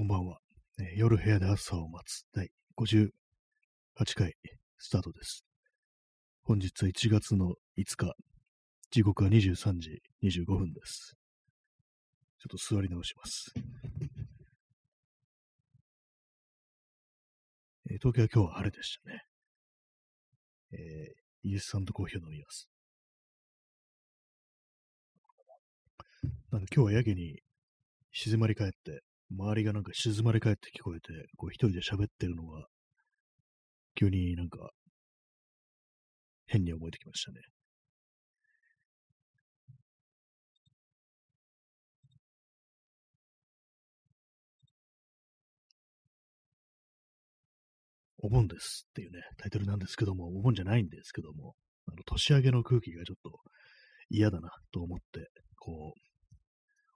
こんばんは。えー夜部屋で朝を待つ第58回スタートです。本日は1月の5日、時刻は23時25分です。ちょっと座り直します。えー東京は今日は晴れでしたね。えーイースタントコーヒーを飲みます。なんか今日はやけに静まり返って、周りがなんか静まり返って聞こえて、こう一人で喋ってるのが、急になんか、変に思えてきましたね。お盆ですっていうね、タイトルなんですけども、お盆じゃないんですけども、あの、年明けの空気がちょっと嫌だなと思って、こう、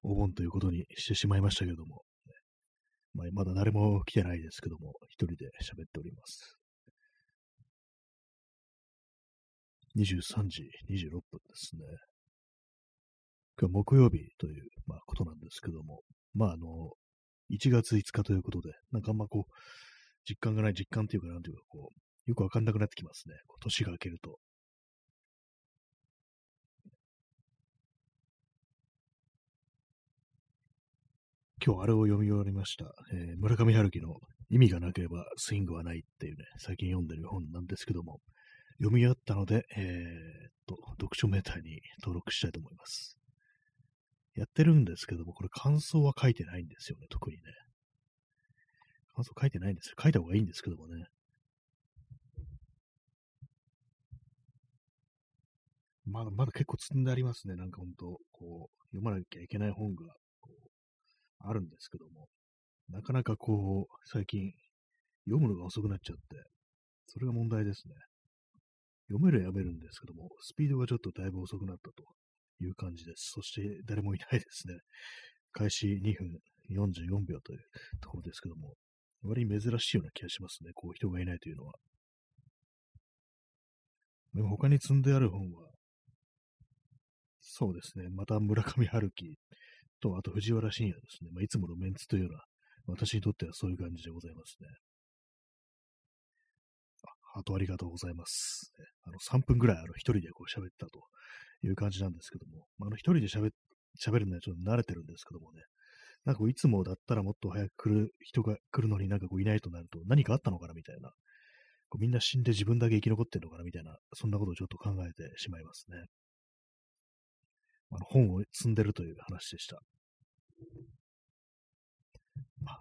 お盆ということにしてしまいましたけども、まあ、まだ誰も来てないですけども、一人で喋っております。23時26分ですね。今日木曜日という、まあ、ことなんですけども、まあ、あの、1月5日ということで、なんかあんまこう、実感がない実感というか、なんていうか、こう、よくわかんなくなってきますね。こう年が明けると。今日あれを読み終わりました。えー村上春樹の意味がなければスイングはないっていうね、最近読んでる本なんですけども、読み終わったので、えーっと、読書メーターに登録したいと思います。やってるんですけども、これ感想は書いてないんですよね、特にね。感想書いてないんですよ。書いた方がいいんですけどもね。まだまだ結構積んでありますね。なんか本当こう、読まなきゃいけない本が、あるんですけども、なかなかこう、最近、読むのが遅くなっちゃって、それが問題ですね。読めるは読めるんですけども、スピードがちょっとだいぶ遅くなったという感じです。そして誰もいないですね。開始2分44秒というところですけども、割に珍しいような気がしますね。こう人がいないというのは。でも他に積んである本は、そうですね。また村上春樹と、あと藤原信也ですね。まあ、いつものメンツというような、私にとってはそういう感じでございますね。あ、ハートありがとうございます。あの、3分ぐらい、あの、一人でこう喋ったという感じなんですけども、まあ、の、一人で喋っ喋るのはちょっと慣れてるんですけどもね、なんかいつもだったらもっと早く来る人が来るのになんかこういないとなると何かあったのかなみたいな、こうみんな死んで自分だけ生き残ってるのかなみたいな、そんなことをちょっと考えてしまいますね。あの本を積んでるという話でした。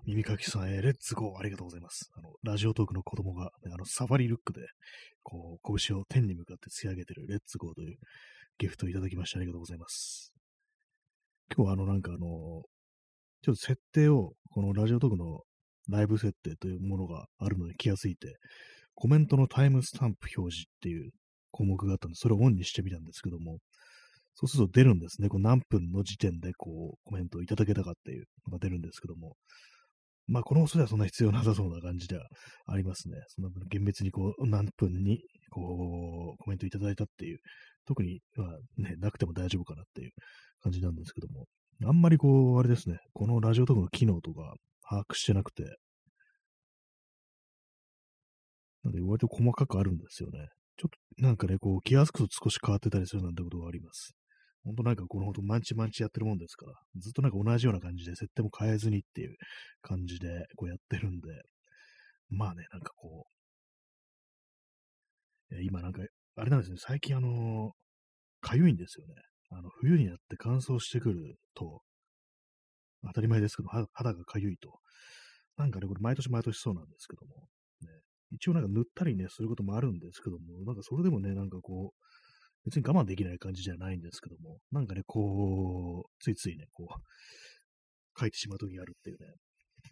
耳かきさん、えレッツゴーありがとうございます。あの、ラジオトークの子供が、ねあの、サファリルックで、こう、拳を天に向かって突き上げてるレッツゴーというギフトをいただきましてありがとうございます。今日はあの、なんかあの、ちょっと設定を、このラジオトークのライブ設定というものがあるのに気がついて、コメントのタイムスタンプ表示っていう項目があったんで、それをオンにしてみたんですけども、そうすると出るんですね。こう何分の時点でこうコメントをいただけたかっていうのが出るんですけども、まあこの放送ではそんな必要なさそうな感じではありますね。そんな厳密にこう何分にこうコメントいただいたっていう、特にはね、なくても大丈夫かなっていう感じなんですけども、あんまりこう、あれですね、このラジオトークの機能とか把握してなくて、なんで割と細かくあるんですよね。ちょっとなんかね、こう気がつくと少し変わってたりするなんてことがあります。ほんとなんかこのほんと毎日毎日やってるもんですから、ずっとなんか同じような感じで設定も変えずにっていう感じでこうやってるんで、まあね、なんかこう、今なんか、あれなんですね、最近あのかゆいんですよね。あの、冬になって乾燥してくると、当たり前ですけど、肌がかゆいと。なんかね、これ毎年毎年そうなんですけども、ね、一応なんか塗ったりね、することもあるんですけども、なんかそれでもね、なんかこう、別に我慢できない感じじゃないんですけども、なんかね、こう、ついついね、こう、書いてしまう時があるっていうね。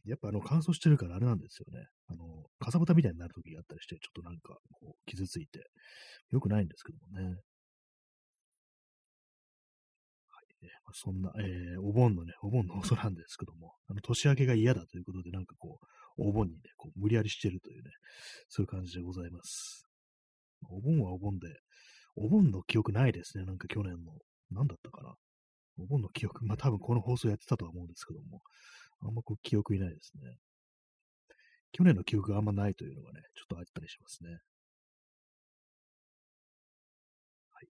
やっぱあの乾燥してるからあれなんですよね。あの、かさぶたみたいになる時があったりして、ちょっとなんかこう傷ついて、良くないんですけどもね。はい、ねまそんな、えーお盆のね、お盆の放送なんですけども、あの、年明けが嫌だということで、なんかこう、お盆にね、こう無理やりしてるというね、そういう感じでございます。お盆はお盆で、お盆の記憶ないですね、なんか去年の。何だったかな。お盆の記憶、まあ多分この放送やってたとは思うんですけども、あんまこう記憶にないですね。去年の記憶があんまないというのがね、ちょっとあったりしますね。はい。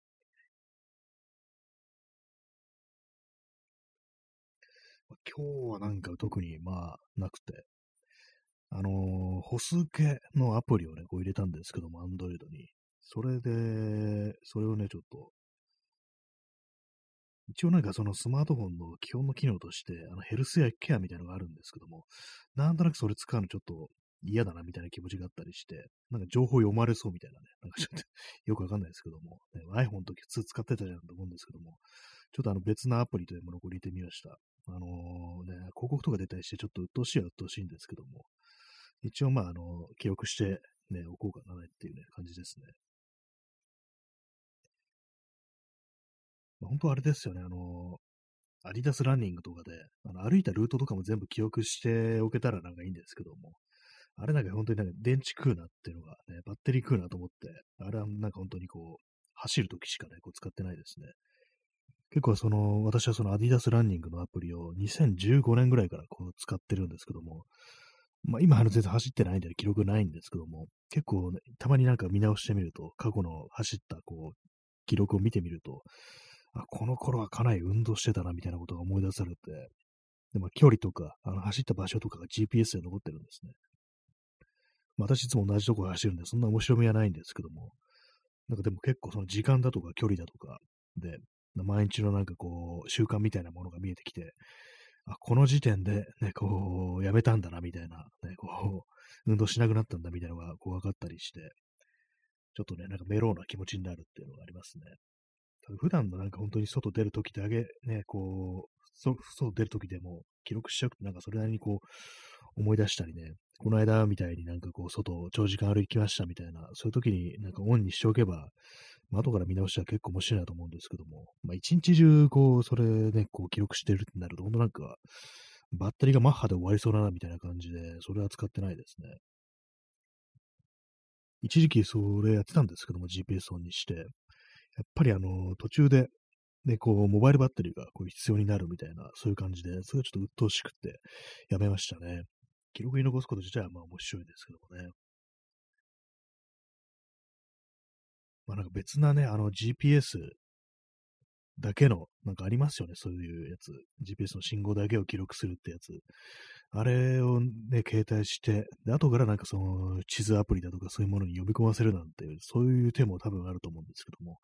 まあ今日はなんか特にまあなくて、あのー、歩数計のアプリをね、こう入れたんですけども、アンドロイドに。それで、それをね、ちょっと一応なんかそのスマートフォンの基本の機能として、あのヘルスケアみたいなのがあるんですけども、なんとなくそれ使うのちょっと嫌だなみたいな気持ちがあったりして、なんか情報読まれそうみたいなね、なんかちょっと よくわかんないですけども、ね、iPhone の時普通使ってたじゃんと思うんですけども、ちょっとあの別のアプリというものを入れてみました。あのー、ね、広告とか出たりしてちょっと鬱陶しいは鬱陶しいんですけども、一応まああの、記録してね、おこうかなっていうね、感じですね。本当あれですよね、あの、アディダスランニングとかで、あの歩いたルートとかも全部記憶しておけたらなんかいいんですけども、あれなんか本当になんか電池食うなっていうのがね、バッテリー食うなと思って、あれはなんか本当にこう、走るときしかね、こう使ってないですね。結構その、私はそのアディダスランニングのアプリを2015年ぐらいからこう使ってるんですけども、まあ今あの全然走ってないんで記録ないんですけども、結構ね、たまになんか見直してみると、過去の走ったこう、記録を見てみると、あ、この頃はかなり運動してたなみたいなことが思い出されて、でも距離とか、あの走った場所とかが GPS で残ってるんですね。まあ、私いつも同じとこ走るんで、そんな面白みはないんですけども、なんかでも結構その時間だとか距離だとかで、毎日のなんかこう、習慣みたいなものが見えてきて、あ、この時点でね、こう、やめたんだなみたいな、ね、こう、運動しなくなったんだみたいなのがこう分かったりして、ちょっとね、なんかメローな気持ちになるっていうのがありますね。普段のなんか本当に外出るときだけね、こう、そ外出るときでも記録しちゃうとなんかそれなりにこう思い出したりね、この間みたいになんかこう外長時間歩きましたみたいな、そういう時になんかオンにしておけば、まあ、後から見直したら結構面白いなと思うんですけども、まあ一日中こう、それね、こう記録してるってなると、本当なんか、バッテリーがマッハで終わりそうだなみたいな感じで、それは使ってないですね。一時期それやってたんですけども、GPS オンにして、やっぱりあの、途中で、ね、こう、モバイルバッテリーがこう必要になるみたいな、そういう感じで、それがちょっと鬱陶しくて、やめましたね。記録に残すこと自体はまあ面白いですけどもね。まあなんか別なね、あの GPS だけの、なんかありますよね、そういうやつ。GPS の信号だけを記録するってやつ。あれをね、携帯して、で、後からなんかその地図アプリだとかそういうものに呼び込ませるなんて、そういう手も多分あると思うんですけども、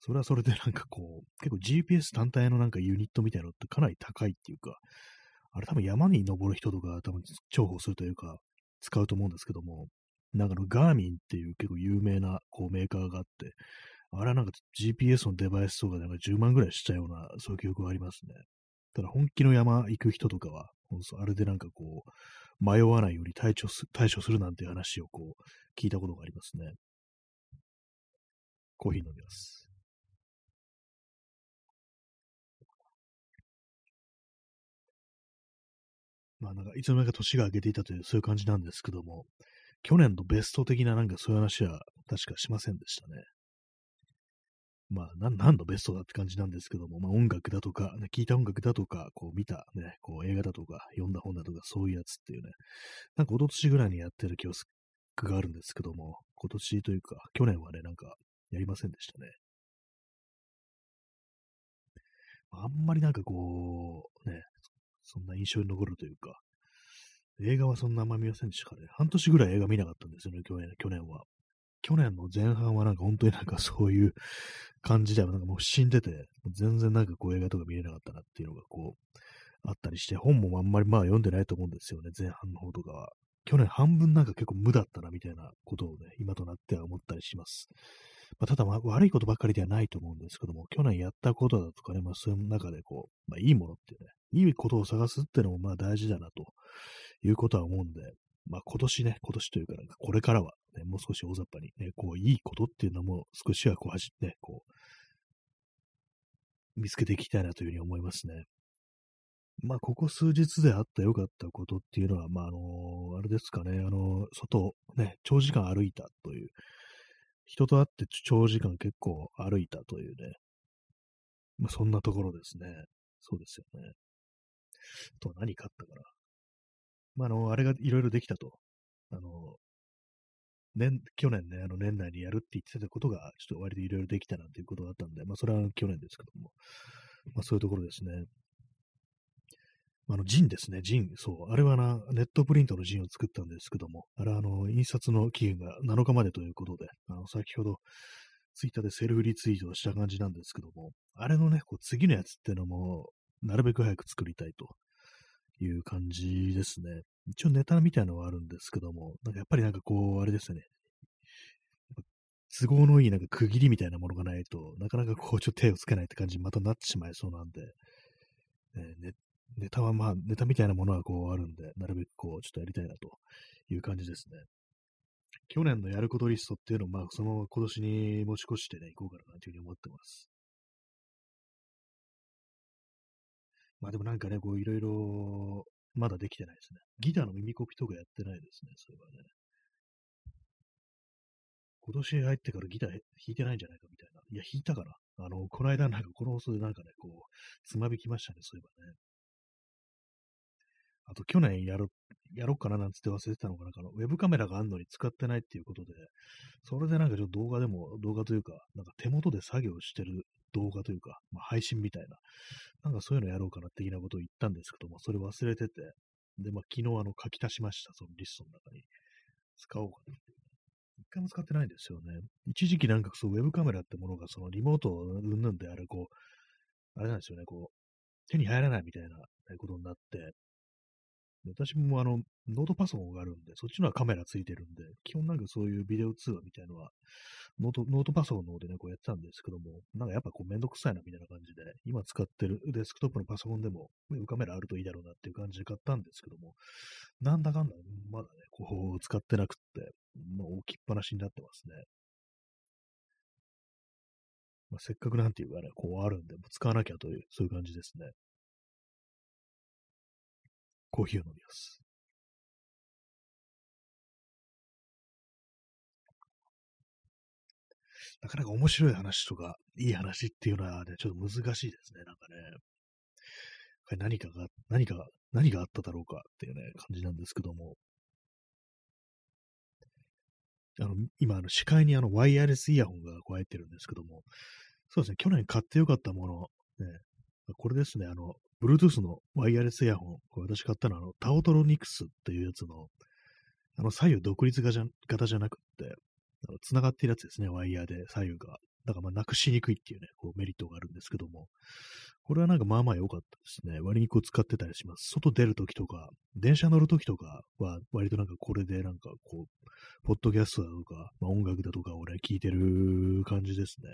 それはそれでなんかこう、結構 GPS 単体のなんかユニットみたいなのってかなり高いっていうか、あれ多分山に登る人とか多分重宝するというか、使うと思うんですけども、なんかのガーミンっていう結構有名なこうメーカーがあって、あれはなんか GPS のデバイスとかでなんか10万ぐらいしちゃうような、そういう記憶がありますね。ただ本気の山行く人とかは、あれでなんかこう、迷わないように対処す対処するなんていう話をこう、聞いたことがありますね。コーヒー飲みます。まあなんか、いつの間にか年が明けていたという、そういう感じなんですけども、去年のベスト的ななんかそういう話は確かしませんでしたね。まあ、何のベストだって感じなんですけども、まあ音楽だとか、ね、聞いた音楽だとか、こう見たね、こう映画だとか、読んだ本だとか、そういうやつっていうね、なんか一昨年ぐらいにやってる記憶があるんですけども、今年というか、去年はね、なんかやりませんでしたね。あんまりなんかこう、ね、そんな印象に残るというか、映画はそんなあんま見ませんでしたからね。半年ぐらい映画見なかったんですよね、去年去年は。去年の前半はなんか本当になんかそういう感じではなんかもう死んでて、全然なんかこう映画とか見れなかったなっていうのがこう、あったりして、本もあんまりまあ読んでないと思うんですよね、前半の方とかは。去年半分なんか結構無だったなみたいなことをね、今となっては思ったりします。まあ、ただ、まあ、悪いことばっかりではないと思うんですけども、去年やったことだとかね、まあ、そういう中でこう、まあ、いいものっていうね、いいことを探すっていうのもまあ大事だなということは思うんで、まあ今年ね、今年というかなんかこれからはね、もう少し大雑把にね、こういいことっていうのも少しはこう走って、こう、見つけていきたいなというふうに思いますね。まあ、ここ数日であった良かったことっていうのは、まあ、あの、あれですかね、あの、外、ね、長時間歩いたという、人と会って長時間結構歩いたというね、まあ、そんなところですね。そうですよね。あとは何かあったかな。まあ、あの、あれがいろいろできたと。あの、年、去年ね、あの年内にやるって言ってたことが、ちょっと割といろいろできたなんていうことがあったんで、まあ、それは去年ですけども、まあ、そういうところですね。あの、ジンですね、ジン。そう。あれはな、ネットプリントのジンを作ったんですけども、あれはあの、印刷の期限が7日までということで、あの、先ほど、ツイッターでセルフリツイートした感じなんですけども、あれのね、こう次のやつってのも、なるべく早く作りたいという感じですね。一応ネタみたいなのはあるんですけども、なんかやっぱりなんかこう、あれですね。都合のいいなんか区切りみたいなものがないとなかなかこう、ちょっと手をつけないって感じにまたなってしまいそうなんで、ね、ネタはまあ、ネタみたいなものはこうあるんで、なるべくこう、ちょっとやりたいなという感じですね。去年のやることリストっていうのを、まあ、その今年に持ち越してね、いこうかなというふうに思ってます。まあでもなんかね、こういろいろ、まだできてないですね。ギターの耳コピとかやってないですね、そういえばね。今年入ってからギター弾いてないんじゃないかみたいな。いや、弾いたかな。あの、この間なんかこの放送でなんかね、こう、つまびきましたね、そういえばね。あと去年やろ、やろうかななんつって忘れてたのかな、あのウェブカメラがあんのに使ってないっていうことで、それでなんかちょっと動画でも、動画というか、なんか手元で作業してる動画というか、まあ、配信みたいな、なんかそういうのやろうかな的なことを言ったんですけども、それ忘れてて、で、まあ昨日あの書き足しました、そのリストの中に。使おうかなって一回も使ってないんですよね。一時期なんかそう、ウェブカメラってものが、そのリモートうんぬんであれ、こう、あれなんですよね、こう、手に入らないみたいなことになって、私もあの、ノートパソコンがあるんで、そっちのはカメラついてるんで、基本なんかそういうビデオ通話みたいなのは、ノート、ノートパソコンの方でね、こうやってたんですけども、なんかやっぱこうめんどくさいなみたいな感じで、今使ってるデスクトップのパソコンでも、ウェブカメラあるといいだろうなっていう感じで買ったんですけども、なんだかんだ、まだね、こう使ってなくって、まあ置きっぱなしになってますね。まあ、せっかくなんていうかね、こうあるんで、使わなきゃという、そういう感じですね。コーヒーを飲みます。なかなか面白い話とか、いい話っていうのはね、ちょっと難しいですね、なんかね。何かが、何か、何があっただろうかっていうね、感じなんですけども。あの、今、あの、視界にあの、ワイヤレスイヤホンがこう入ってるんですけども、そうですね、去年買ってよかったもの、ね、これですね、あの、Bluetooth のワイヤレスイヤホン、これ私買ったのは、あの、タオトロニクスっていうやつの、あの、左右独立型じゃなくって、あの繋がってるやつですね、ワイヤーで左右が。だからまあ、なくしにくいっていうね、こうメリットがあるんですけども、これはなんかまあまあ良かったですね。割にこう使ってたりします。外出るときとか、電車乗るときとかは、割となんかこれでなんかこう、ポッドキャストだとか、まあ、音楽だとかをね、聞いてる感じですね。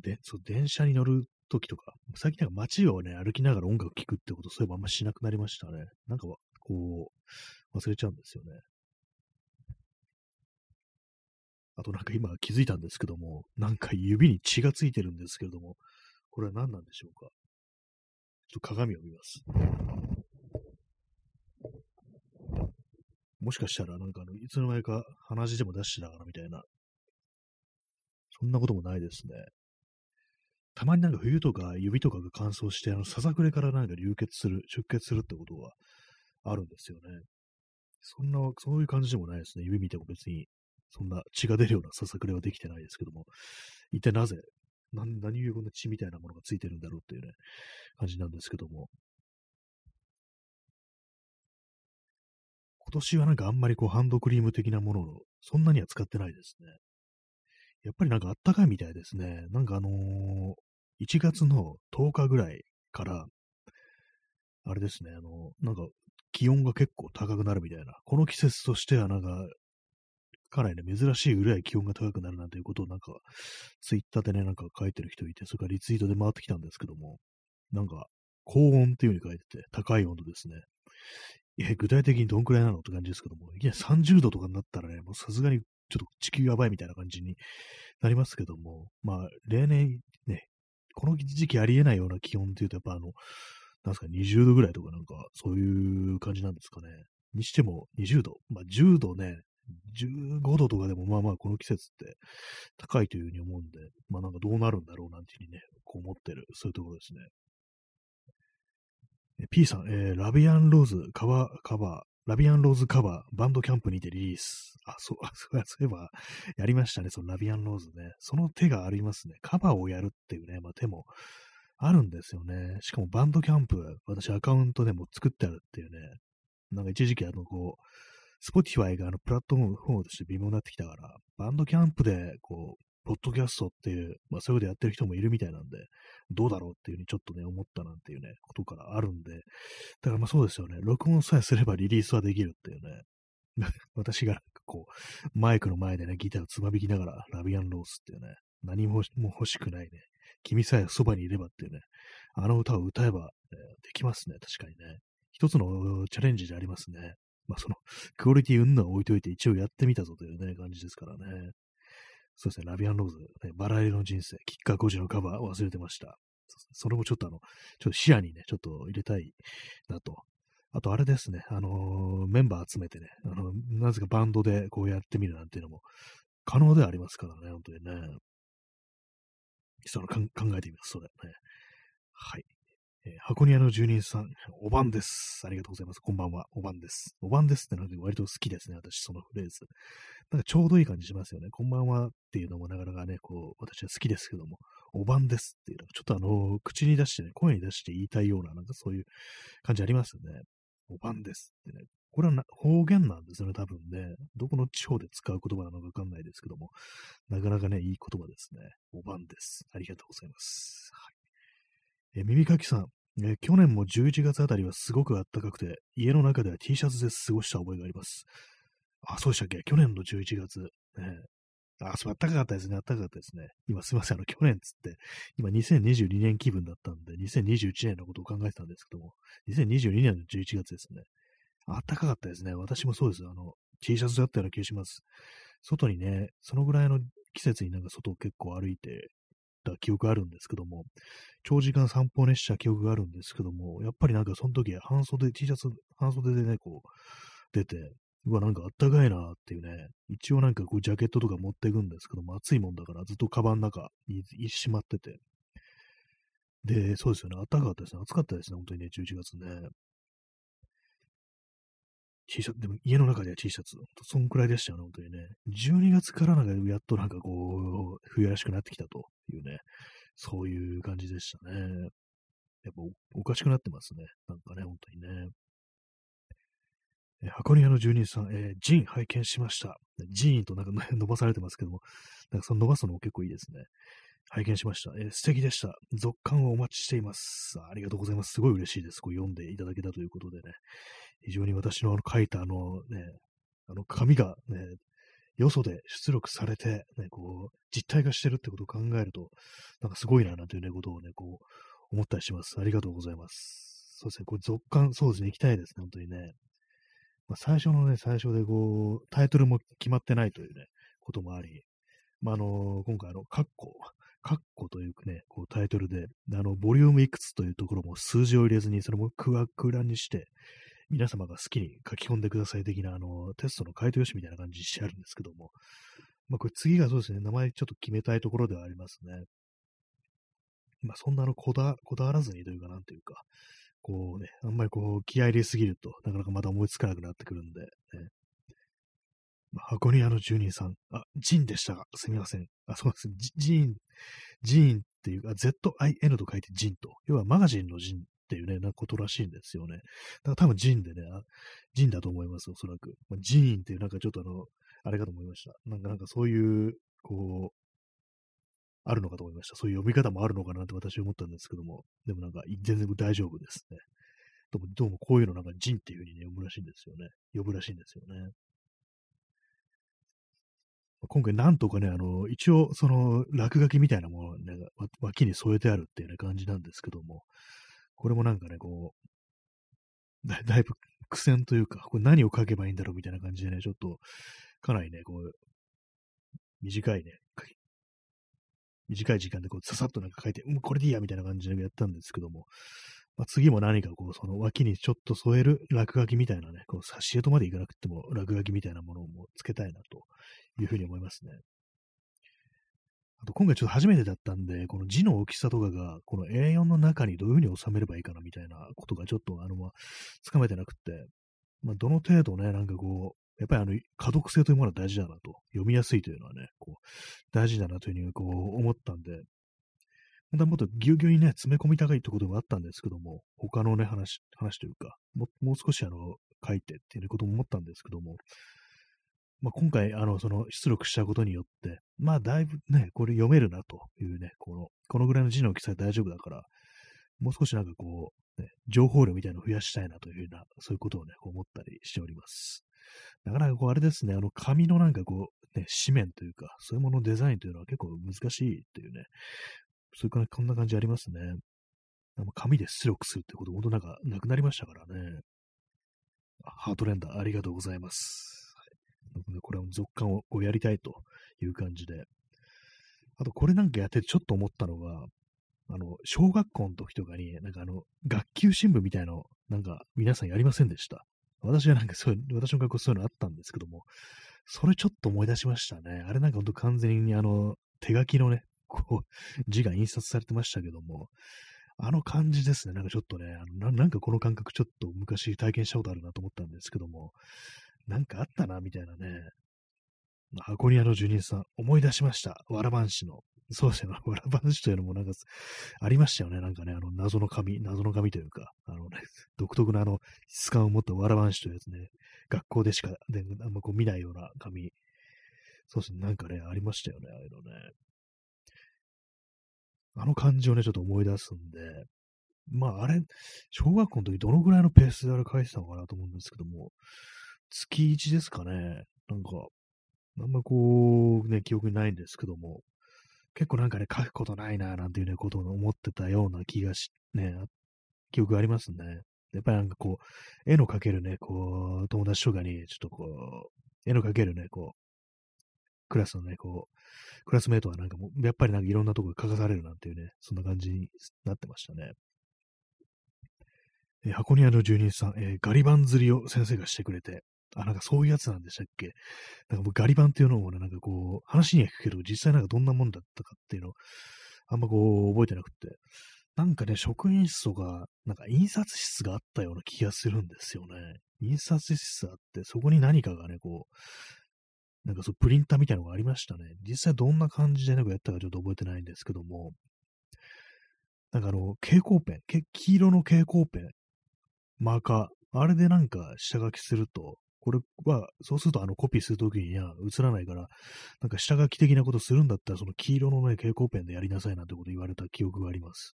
で、そう、電車に乗るときとか、最近なんか街をね、歩きながら音楽聴くってこと、そういえばあんましなくなりましたね。なんか、こう、忘れちゃうんですよね。あとなんか今気づいたんですけども、なんか指に血がついてるんですけれども、これは何なんでしょうか？ちょっと鏡を見ます。もしかしたら、なんかあの、いつの間にか鼻血でも出してたからみたいな。そんなこともないですね。たまになんか冬とか指とかが乾燥して、あの、ささくれからなんか流血する、出血するってことはあるんですよね。そんな、そういう感じでもないですね。指見ても別に、そんな血が出るようなささくれはできてないですけども、一体なぜ、何、何故こんな血みたいなものがついてるんだろうっていうね、感じなんですけども。今年はなんかあんまりこうハンドクリーム的なものをそんなには使ってないですね。やっぱりなんかあったかいみたいですね。なんかあのー、1月の10日ぐらいから、あれですね、あの、なんか気温が結構高くなるみたいな、この季節としてはなんか、かなりね、珍しいぐらい気温が高くなるなんていうことをなんか、ツイッターでね、なんか書いてる人いて、それからリツイートで回ってきたんですけども、なんか、高温っていう風に書いてて、高い温度ですね。え、具体的にどんくらいなのって感じですけども、いきなり30度とかになったらね、もうさすがにちょっと地球やばいみたいな感じになりますけども、まあ、例年ね、この時期ありえないような気温っていうと、やっぱあの、なんですか、20度ぐらいとかなんか、そういう感じなんですかね。にしても20度。まあ、10度ね、15度とかでもまあまあこの季節って高いというふうに思うんで、まあなんかどうなるんだろうなんていうふうにね、こう思ってる、そういうところですね。P さん、えー、ラビアンローズカバー、カバー、ラビアンローズカバー、バンドキャンプにてリリース。あ、そう、そういえば、やりましたね、そのラビアンローズね。その手がありますね。カバーをやるっていうね、まあ、手もあるんですよね。しかもバンドキャンプ、私アカウントでも作ってあるっていうね。なんか一時期あの、こう、スポティファイがあのプラットフォームとして微妙になってきたから、バンドキャンプで、こう、ポッドキャストっていう、まあそういうことやってる人もいるみたいなんで、どうだろうっていうふうにちょっとね、思ったなんていうね、ことからあるんで、だからまあそうですよね、録音さえすればリリースはできるっていうね、私がこう、マイクの前でね、ギターをつまびきながら、 La Vie en rose っていうね、何も欲しくないね、君さえそばにいればっていうね、あの歌を歌えば、ね、できますね、確かにね。一つのチャレンジでありますね。まあその、クオリティ云々は置いといて一応やってみたぞというね、感じですからね。そうですね、ラビアンローズ、ね、バラ色の人生、キッカー5時のカバー忘れてました。それもちょっとあの、ちょっと視野にね、ちょっと入れたいなと。あとあれですね、あのー、メンバー集めてね、あの、なぜかバンドでこうやってみるなんていうのも可能ではありますからね、本当にね。その考えてみます、それね。はい。えー、箱庭の住人さん、おばんです。ありがとうございます。こんばんは。おばんです。おばんですってのは割と好きですね、私、そのフレーズ。なんかちょうどいい感じしますよね。こんばんはっていうのもなかなかね、こう、私は好きですけども、おばんですっていうのが、ちょっとあの、口に出してね、声に出して言いたいような、なんかそういう感じありますよね。おばんですってね。これは方言なんですよね、多分ね。どこの地方で使う言葉なのかわかんないですけども、なかなかね、いい言葉ですね。おばんです。ありがとうございます。はいえ耳かきさん、え去年も11月あたりはすごく暖かくて、家の中では T シャツで過ごした覚えがあります。あ、そうでしたっけ？去年の11月。ね、あ、そう、暖かかったですね。暖かかったですね。今すいません。あの、去年つって、今2022年気分だったんで、2021年のことを考えてたんですけども、2022年の11月ですね。暖かかったですね。私もそうです。あの、T シャツだったような気がします。外にね、そのぐらいの季節になんか外を結構歩いてた記憶があるんですけども、長時間散歩をねした記憶があるんですけども、やっぱりなんかその時半袖、T シャツ、半袖でね、こう、出て、うわ、なんかあったかいなっていうね、一応なんかこうジャケットとか持っていくんですけども、暑いもんだからずっとカバンの中にしまってて。で、そうですよね、暖かかったですね。暑かったですね、本当にね、11月ね。T シャツ、でも家の中では T シャツ、そんくらいでしたよね、本当にね。12月からなんかやっとなんかこう、冬らしくなってきたというね、そういう感じでしたね。やっぱおかしくなってますね。なんかね、本当にね。え箱庭の住人さん、えー、ジン拝見しました。ジーンとなんか、伸ばされてますけども、なんかその伸ばすのも結構いいですね。拝見しました。えー、素敵でした。続刊をお待ちしています。ありがとうございます。すごい嬉しいです。こう読んでいただけたということでね。非常に私のあの書いたあのね、あの紙がね、よそで出力されて、ね、こう、実体化してるってことを考えると、なんかすごいな、なんていうね、ことをね、こう、思ったりします。ありがとうございます。そうですね、これ続刊、そうですね、行きたいですね、本当にね。まあ、最初のね、最初でこう、タイトルも決まってないというね、こともあり、まあ、あの、今回あの、カッコ、カッコというね、こうタイトルで、あの、ボリュームいくつというところも数字を入れずに、それもクワクラにして、皆様が好きに書き込んでください的な、あの、テストの回答用紙みたいな感じにしてあるんですけども、まあ、これ次がそうですね、名前ちょっと決めたいところではありますね。まあ、そんなあのこだこだわらずにというか、なんていうか、こうね、あんまりこう気合入れすぎると、なかなかまた思いつかなくなってくるんで、ね。まあ、箱庭の住人さん、あ、ジンでしたが、すみません。あ、そうです。ジン、ジンっていうか、ZIN と書いてジンと。要はマガジンのジンっていうね、なことらしいんですよね。だから多分ジンでね、ジンだと思います、おそらく。まあ、ジーンっていうなんかちょっとあの、あれかと思いました。なんかなんかそういう、こう、あるのかと思いました。そういう読み方もあるのかなって私は思ったんですけども、でもなんか全然大丈夫ですね。どうもどうもこういうのなんかジンっていう風にね、読むらしいんですよね。呼ぶらしいんですよね。今回なんとかね、あの、一応その落書きみたいなものをね、脇に添えてあるっていうね感じなんですけども、これもなんかね、こう、だだいぶ苦戦というか、これ何を書けばいいんだろうみたいな感じでね、ちょっと、かなりね、こう、短いね、短い時間でこう、ささっとなんか書いて、うん、これでいいや、みたいな感じでやったんですけども、まあ、次も何かこう、その脇にちょっと添える落書きみたいなね、こう、挿絵とまでいかなくても、落書きみたいなものをつけたいなというふうに思いますね。あと今回ちょっと初めてだったんで、この字の大きさとかが、この A4 の中にどういうふうに収めればいいかなみたいなことがちょっと、あの、まあ、つかめてなくって、まあ、どの程度ね、なんかこう、やっぱりあの、可読性というものは大事だなと、読みやすいというのはね、こう、大事だなというふうにこう思ったんで、本当はもっとぎゅうぎゅうにね、詰め込みたいってこともあったんですけども、他のね、話、話というか、ももう少しあの、書いてっていうことも思ったんですけども、まあ、今回、あの、その出力したことによって、まあ、だいぶね、これ読めるなというね、この、このぐらいの字の大きさで大丈夫だから、もう少しなんかこう、ね、情報量みたいなのを増やしたいなというふうな、そういうことをね、思ったりしております。なかなかこう、あれですね、あの、紙のなんかこう、ね、紙面というか、そういうもののデザインというのは結構難しいっていうね、そういうかこんな感じありますね。紙で出力するってこと、本当なんかなくなりましたからね。ハートレンダーありがとうございます。はい、これは続刊をこうやりたいという感じで。あと、これなんかやっててちょっと思ったのが、あの、小学校の時とかに、なんかあの、学級新聞みたいの、なんか皆さんやりませんでした？私はなんかそういう、私の学校そういうのあったんですけども、それちょっと思い出しましたね。あれなんかほんと完全にあの、手書きのね、こう、字が印刷されてましたけども、あの感じですね。なんかちょっとね、あのなんかこの感覚ちょっと昔体験したことあるなと思ったんですけども、なんかあったな、みたいなね。箱庭の住人さん、思い出しました。わらばんしの。そうですね。わらばんしというのもなんか、ありましたよね。なんかね、あの、謎の紙、謎の紙というか、あのね、独特なあの、質感を持ったわらばんしというやつね、学校でしか、であんまこう見ないような紙。そうですね。なんかね、ありましたよね。ああいうのね。あの感じをね、ちょっと思い出すんで、まあ、あれ、小学校の時どのぐらいのペースであれ書いてたのかなと思うんですけども、月1ですかね。なんか、あんまこう、ね、記憶にないんですけども、結構なんかね、書くことないな、なんていうね、ことを思ってたような気がし、ね、記憶がありますね。やっぱりなんかこう、絵の描けるね、こう、友達とかに、ちょっとこう、絵の描けるね、こう、クラスのね、こう、クラスメートはなんかもう、やっぱりなんかいろんなところで書かされるなんていうね、そんな感じになってましたね。え、箱庭の住人さん、えー、ガリバン釣りを先生がしてくれて、あ、なんかそういうやつなんでしたっけ？なんかもうガリバンっていうのもね、なんかこう、話には聞くけど、実際なんかどんなもんだったかっていうのを、あんまこう、覚えてなくて、なんかね、職員室とか、なんか印刷室があったような気がするんですよね。印刷室あって、そこに何かがね、こう、なんかそう、プリンターみたいなのがありましたね。実際どんな感じでなんかやったかちょっと覚えてないんですけども、なんかあの、蛍光ペン、黄色の蛍光ペン、マーカー、あれでなんか下書きすると、これは、そうするとあのコピーするときには映らないから、なんか下書き的なことするんだったら、その黄色のね、蛍光ペンでやりなさいなんてこと言われた記憶があります。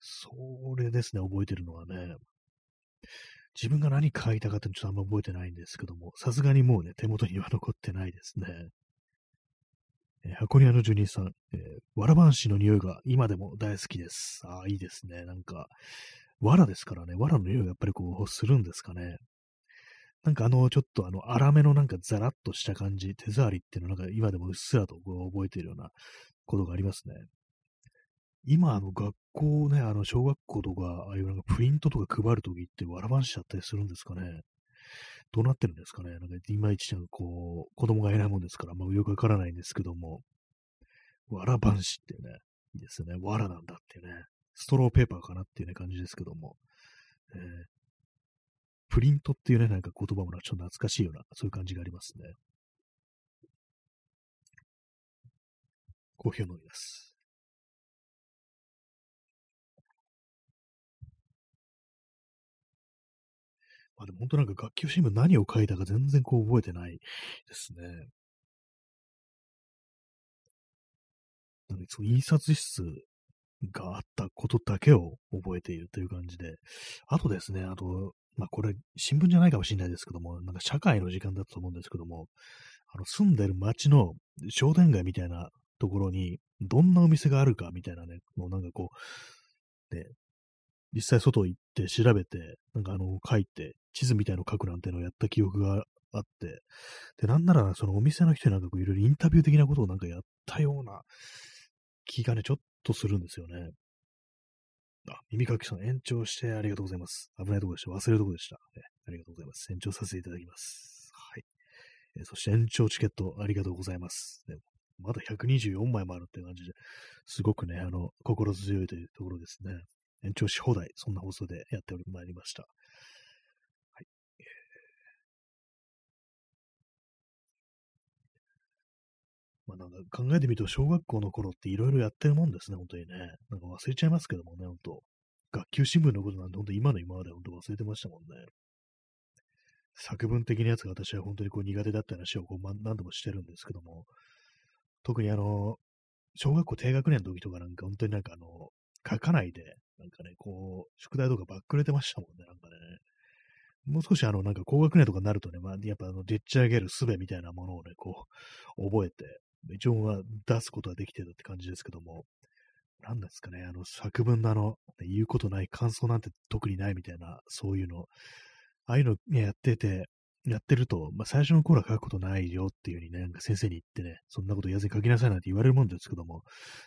それですね、覚えてるのはね。自分が何書いたかってちょっとあんま覚えてないんですけども、さすがにもうね、手元には残ってないですね。えー、箱庭の住人さん、えー、わらばんしの匂いが今でも大好きです。ああ、いいですね。なんか、わらですからね、わらの匂いがやっぱりこう、するんですかね。なんかあの、ちょっとあの、粗めのなんかザラッとした感じ、手触りっていうのなんか今でもうっすらと覚えているようなことがありますね。今、あの、学校ね、あの、小学校とか、ああいうなんかプリントとか配るときってわらばんしちゃったりするんですかね。どうなってるんですかね。なんか、いまいちなんか、こう、子供がいないもんですから、まあ、よくわからないんですけども、わらばんしってね、いいですね。わらなんだっていうね、ストローペーパーかなっていうね、感じですけども、えー、プリントっていうね、なんか言葉もちょっと懐かしいような、そういう感じがありますね。コーヒーを飲みます。まあでも本当なんか学級新聞何を書いたか全然こう覚えてないですね。なんでそう印刷室があったことだけを覚えているという感じで、あとですね、あと、まあこれ新聞じゃないかもしれないですけども、なんか社会の時間だったと思うんですけども、あの住んでる街の商店街みたいなところにどんなお店があるかみたいなね、もうなんかこう、ね、実際外行って調べて、なんかあの、書いて、地図みたいの書くなんてのをやった記憶があって、で、なんならそのお店の人になんかこういろいろインタビュー的なことをなんかやったような気がね、ちょっとするんですよね。あ、耳かきさん延長してありがとうございます。危ないとこでした。忘れるとこでした。ね、ありがとうございます。延長させていただきます。はい。えそして延長チケットありがとうございます。ね、まだ124枚もあるって感じで、すごくね、あの、心強いというところですね。延長し放題、そんな放送でやっておりまいりました。まあなんか考えてみると、小学校の頃っていろいろやってるもんですね、本当にね。なんか忘れちゃいますけどもね、本当学級新聞のことなんて本当今の今まで本当忘れてましたもんね。作文的なやつが私は本当にこう苦手だった話をこう何度もしてるんですけども、特にあの、小学校低学年の時とかなんか本当になんかあの、書かないで、なんかね、こう、宿題とかばっくれてましたもんね、なんかね。もう少しあの、なんか高学年とかになるとね、まあ、やっぱあの、でっち上げる術みたいなものをね、こう、覚えて、一応は出すことができてるって感じですけども、なんですかね、あの、作文のあの、言うことない感想なんて特にないみたいな、そういうの、ああいうの、ね、やってて、やってると、まあ、最初の頃は書くことないよっていう風にね、なんか先生に言ってね、そんなこと言わずに書きなさいなんて言われるもんですけども、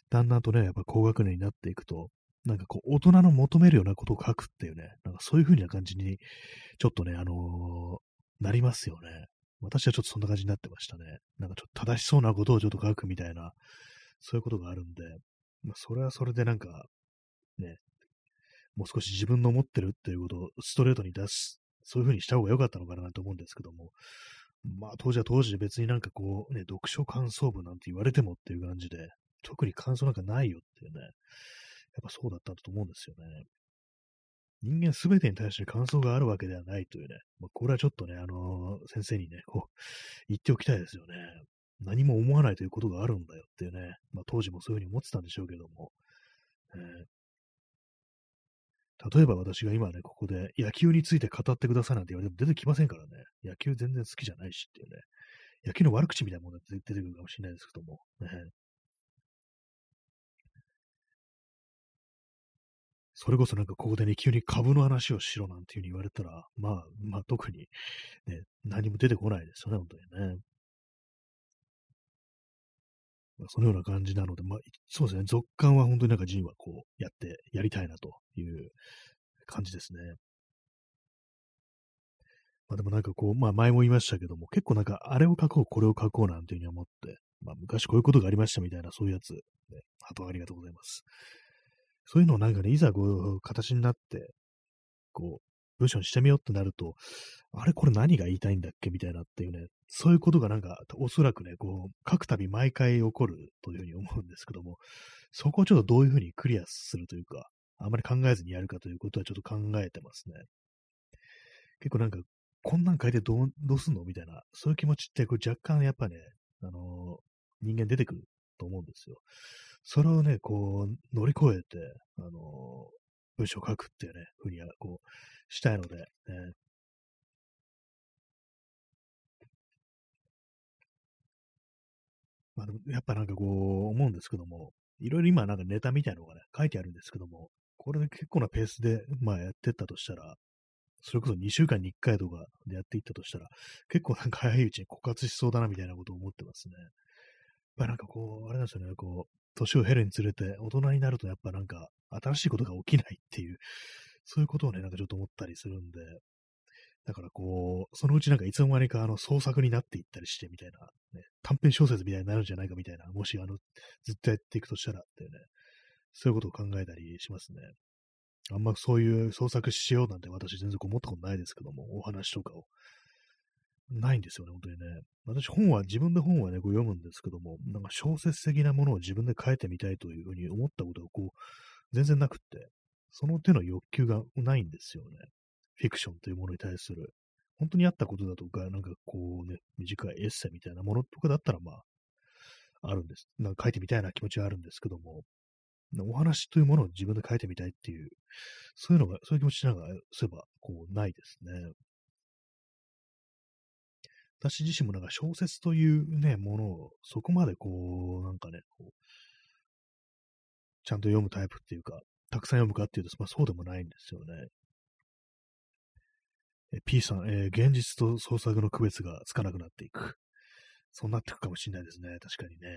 だんだんとね、やっぱ高学年になっていくと、なんかこう、大人の求めるようなことを書くっていうね、なんかそういう風な感じに、ちょっとね、あのー、なりますよね。私はちょっとそんな感じになってましたね。なんかちょっと正しそうなことをちょっと書くみたいな、そういうことがあるんで、まあ、それはそれでなんか、ね、もう少し自分の思ってるっていうことをストレートに出す、そういう風にした方が良かったのかなと思うんですけども、まあ当時は当時で別になんかこうね、読書感想文なんて言われてもっていう感じで、特に感想なんかないよっていうね、やっぱそうだったと思うんですよね。人間すべてに対して感想があるわけではないというね、まあ、これはちょっとね、あのー、先生にね、こう、言っておきたいですよね。何も思わないということがあるんだよっていうね、まあ当時もそういうふうに思ってたんでしょうけども、えー例えば私が今ね、ここで野球について語ってくださいなんて言われても出てきませんからね。野球全然好きじゃないしっていうね。野球の悪口みたいなものが出てくるかもしれないですけども。ね、それこそなんかここでね、急に株の話をしろなんていうふうに言われたら、まあ、まあ特にね、何も出てこないですよね、本当にね。まあ、そのような感じなので、まあ、そうですね、続刊は本当になんかジンはこうやってやりたいなという感じですね。まあでもなんかこう、まあ前も言いましたけども、結構なんかあれを書こう、これを書こうなんていうふうに思って、まあ昔こういうことがありましたみたいなそういうやつ、ね、あとありがとうございます。そういうのをなんかね、いざこう形になって、こう、文章にしてみようってなると、あれこれ何が言いたいんだっけみたいなっていうね、そういうことがなんか、おそらくね、こう、書くたび毎回起こるというふうに思うんですけども、そこをちょっとどういうふうにクリアするというか、あまり考えずにやるかということはちょっと考えてますね。結構なんか、こんなん書いてどう、どうすんのみたいな、そういう気持ちってこう若干やっぱね、あのー、人間出てくると思うんですよ。それをね、こう、乗り越えて、あの、文章を書くっていうね、ふうには、こう、したいので、ね、まあ、やっぱなんかこう思うんですけども、いろいろ今なんかネタみたいなのがね、書いてあるんですけども、これで結構なペースで、まあやってったとしたら、それこそ2週間に1回とかでやっていったとしたら、結構なんか早いうちに枯渇しそうだなみたいなことを思ってますね。やっぱなんかこう、あれなんですよね、こう、年を経るにつれて大人になるとやっぱなんか新しいことが起きないっていう、そういうことをね、なんかちょっと思ったりするんで、だからこう、そのうちなんかいつの間にかあの創作になっていったりしてみたいな、ね、短編小説みたいになるんじゃないかみたいな、もしあの、ずっとやっていくとしたらってね、そういうことを考えたりしますね。あんまそういう創作しようなんて私全然思ったことないですけども、お話とかを。ないんですよね、本当にね。私本は、自分で本はね、こう読むんですけども、なんか小説的なものを自分で書いてみたいというふうに思ったことがこう、全然なくって、その手の欲求がないんですよね。フィクションというものに対する、本当にあったことだとか、なんかこうね、短いエッセイみたいなものとかだったら、まあ、あるんです。なんか書いてみたいな気持ちはあるんですけども、お話というものを自分で書いてみたいっていう、そういうのが、そういう気持ちなんか、そういえば、こう、ないですね。私自身もなんか小説というね、ものを、そこまでこう、なんかね、こう、ちゃんと読むタイプっていうか、たくさん読むかっていうと、まあそうでもないんですよね。P さん、えー、現実と創作の区別がつかなくなっていく。そうなっていくかもしれないですね。確かにね。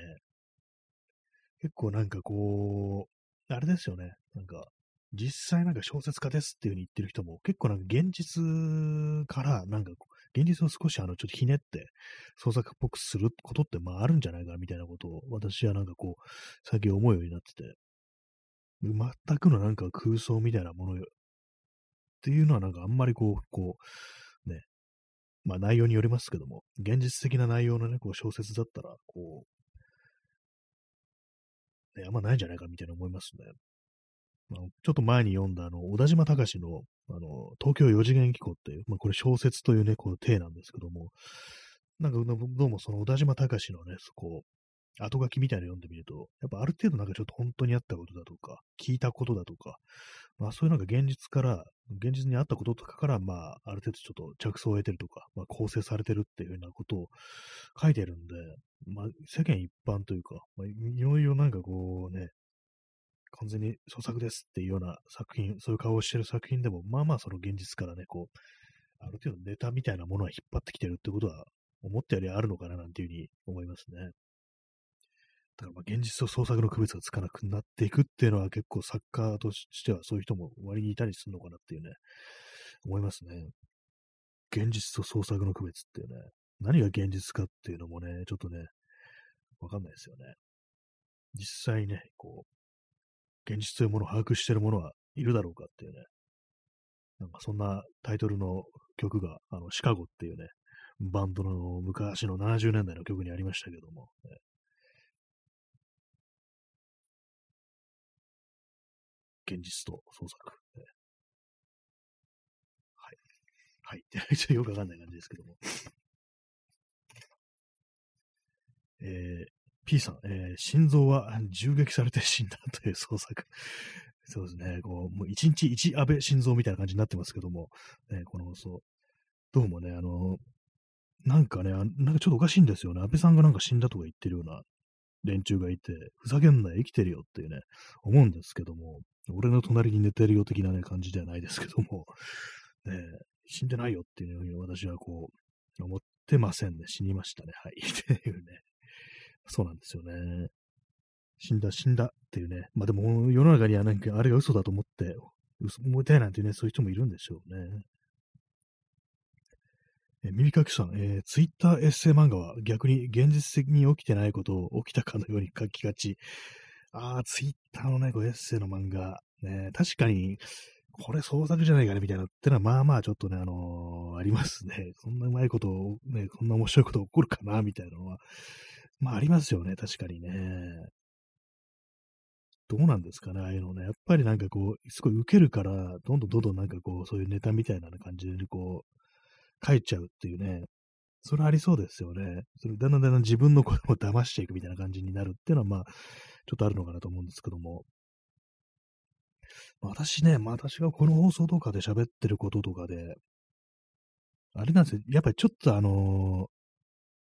結構なんかこう、あれですよね。なんか、実際なんか小説家ですっていう風に言ってる人も結構なんか現実からなんか現実を少しあの、ちょっとひねって創作っぽくすることってまああるんじゃないかみたいなことを私はなんかこう、最近思うようになってて、全くのなんか空想みたいなものよ。っていうのはなんかあんまりこう、こう、ね、まあ内容によりますけども、現実的な内容のね、こう小説だったら、こう、ね、あんまないんじゃないかみたいな思いますね。あちょっと前に読んだあの、小田島隆の、あの、東京四次元機構っていう、まあこれ小説というね、こう、体なんですけども、なんかどうもその小田島隆のね、そこ、後書きみたいなの読んでみると、やっぱある程度なんかちょっと本当にあったことだとか、聞いたことだとか、まあそういうなんか現実から、現実にあったこととかから、まあある程度ちょっと着想を得てるとか、まあ構成されてるっていうようなことを書いてるんで、まあ世間一般というか、まあいろいろなんかこうね、完全に創作ですっていうような作品、そういう顔をしてる作品でも、まあまあその現実からね、こう、ある程度ネタみたいなものは引っ張ってきてるってことは、思ったよりあるのかななんていうふうに思いますね。だからま現実と創作の区別がつかなくなっていくっていうのは結構作家としてはそういう人も割にいたりするのかなっていうね、思いますね。現実と創作の区別っていうね、何が現実かっていうのもね、ちょっとね、わかんないですよね。実際ね、こう、現実というものを把握している者はいるだろうかっていうね、なんかそんなタイトルの曲が、あの、シカゴっていうね、バンドの昔の70年代の曲にありましたけども、現実と創作。はい。はい。ってよくわかんない感じですけども。えー、P さん、えー、心臓は銃撃されて死んだという 創作。そうですね。こう、もう一日一安倍心臓みたいな感じになってますけども、ね、この、そう、どうもね、あの、なんかね、なんかちょっとおかしいんですよね。安倍さんがなんか死んだとか言ってるような連中がいて、ふざけんなよ、生きてるよっていうね、思うんですけども、俺の隣に寝てるよ的なね、感じではないですけども、ね、死んでないよっていうふうに私はこう、思ってませんね。死にましたね。はい。っていうね。そうなんですよね。死んだ、死んだっていうね。まあでも世の中にはなんかあれが嘘だと思って、嘘思いたいなんてね、そういう人もいるんでしょうね。え耳かきさん、えー、ツイッターエッセイ漫画は逆に現実的に起きてないことを起きたかのように書きがち。ああ、ツイッターのね、こうエッセイの漫画、ね、確かに、これ創作じゃないかね、みたいなってのは、まあまあちょっとね、あのー、ありますね。そんなうまいことを、ね、こんな面白いこと起こるかな、みたいなのは、まあありますよね、確かにね。どうなんですかね、ああいうのね。やっぱりなんかこう、すごい受けるから、どんどんどんどんなんかこう、そういうネタみたいな感じで、こう、書いちゃうっていうね。それありそうですよね。それだんだんだんだん自分の声を騙していくみたいな感じになるっていうのは、まあ、ちょっとあるのかなと思うんですけども。私ね、私がこの放送とかで喋ってることとかで、あれなんですよ。やっぱりちょっとあの、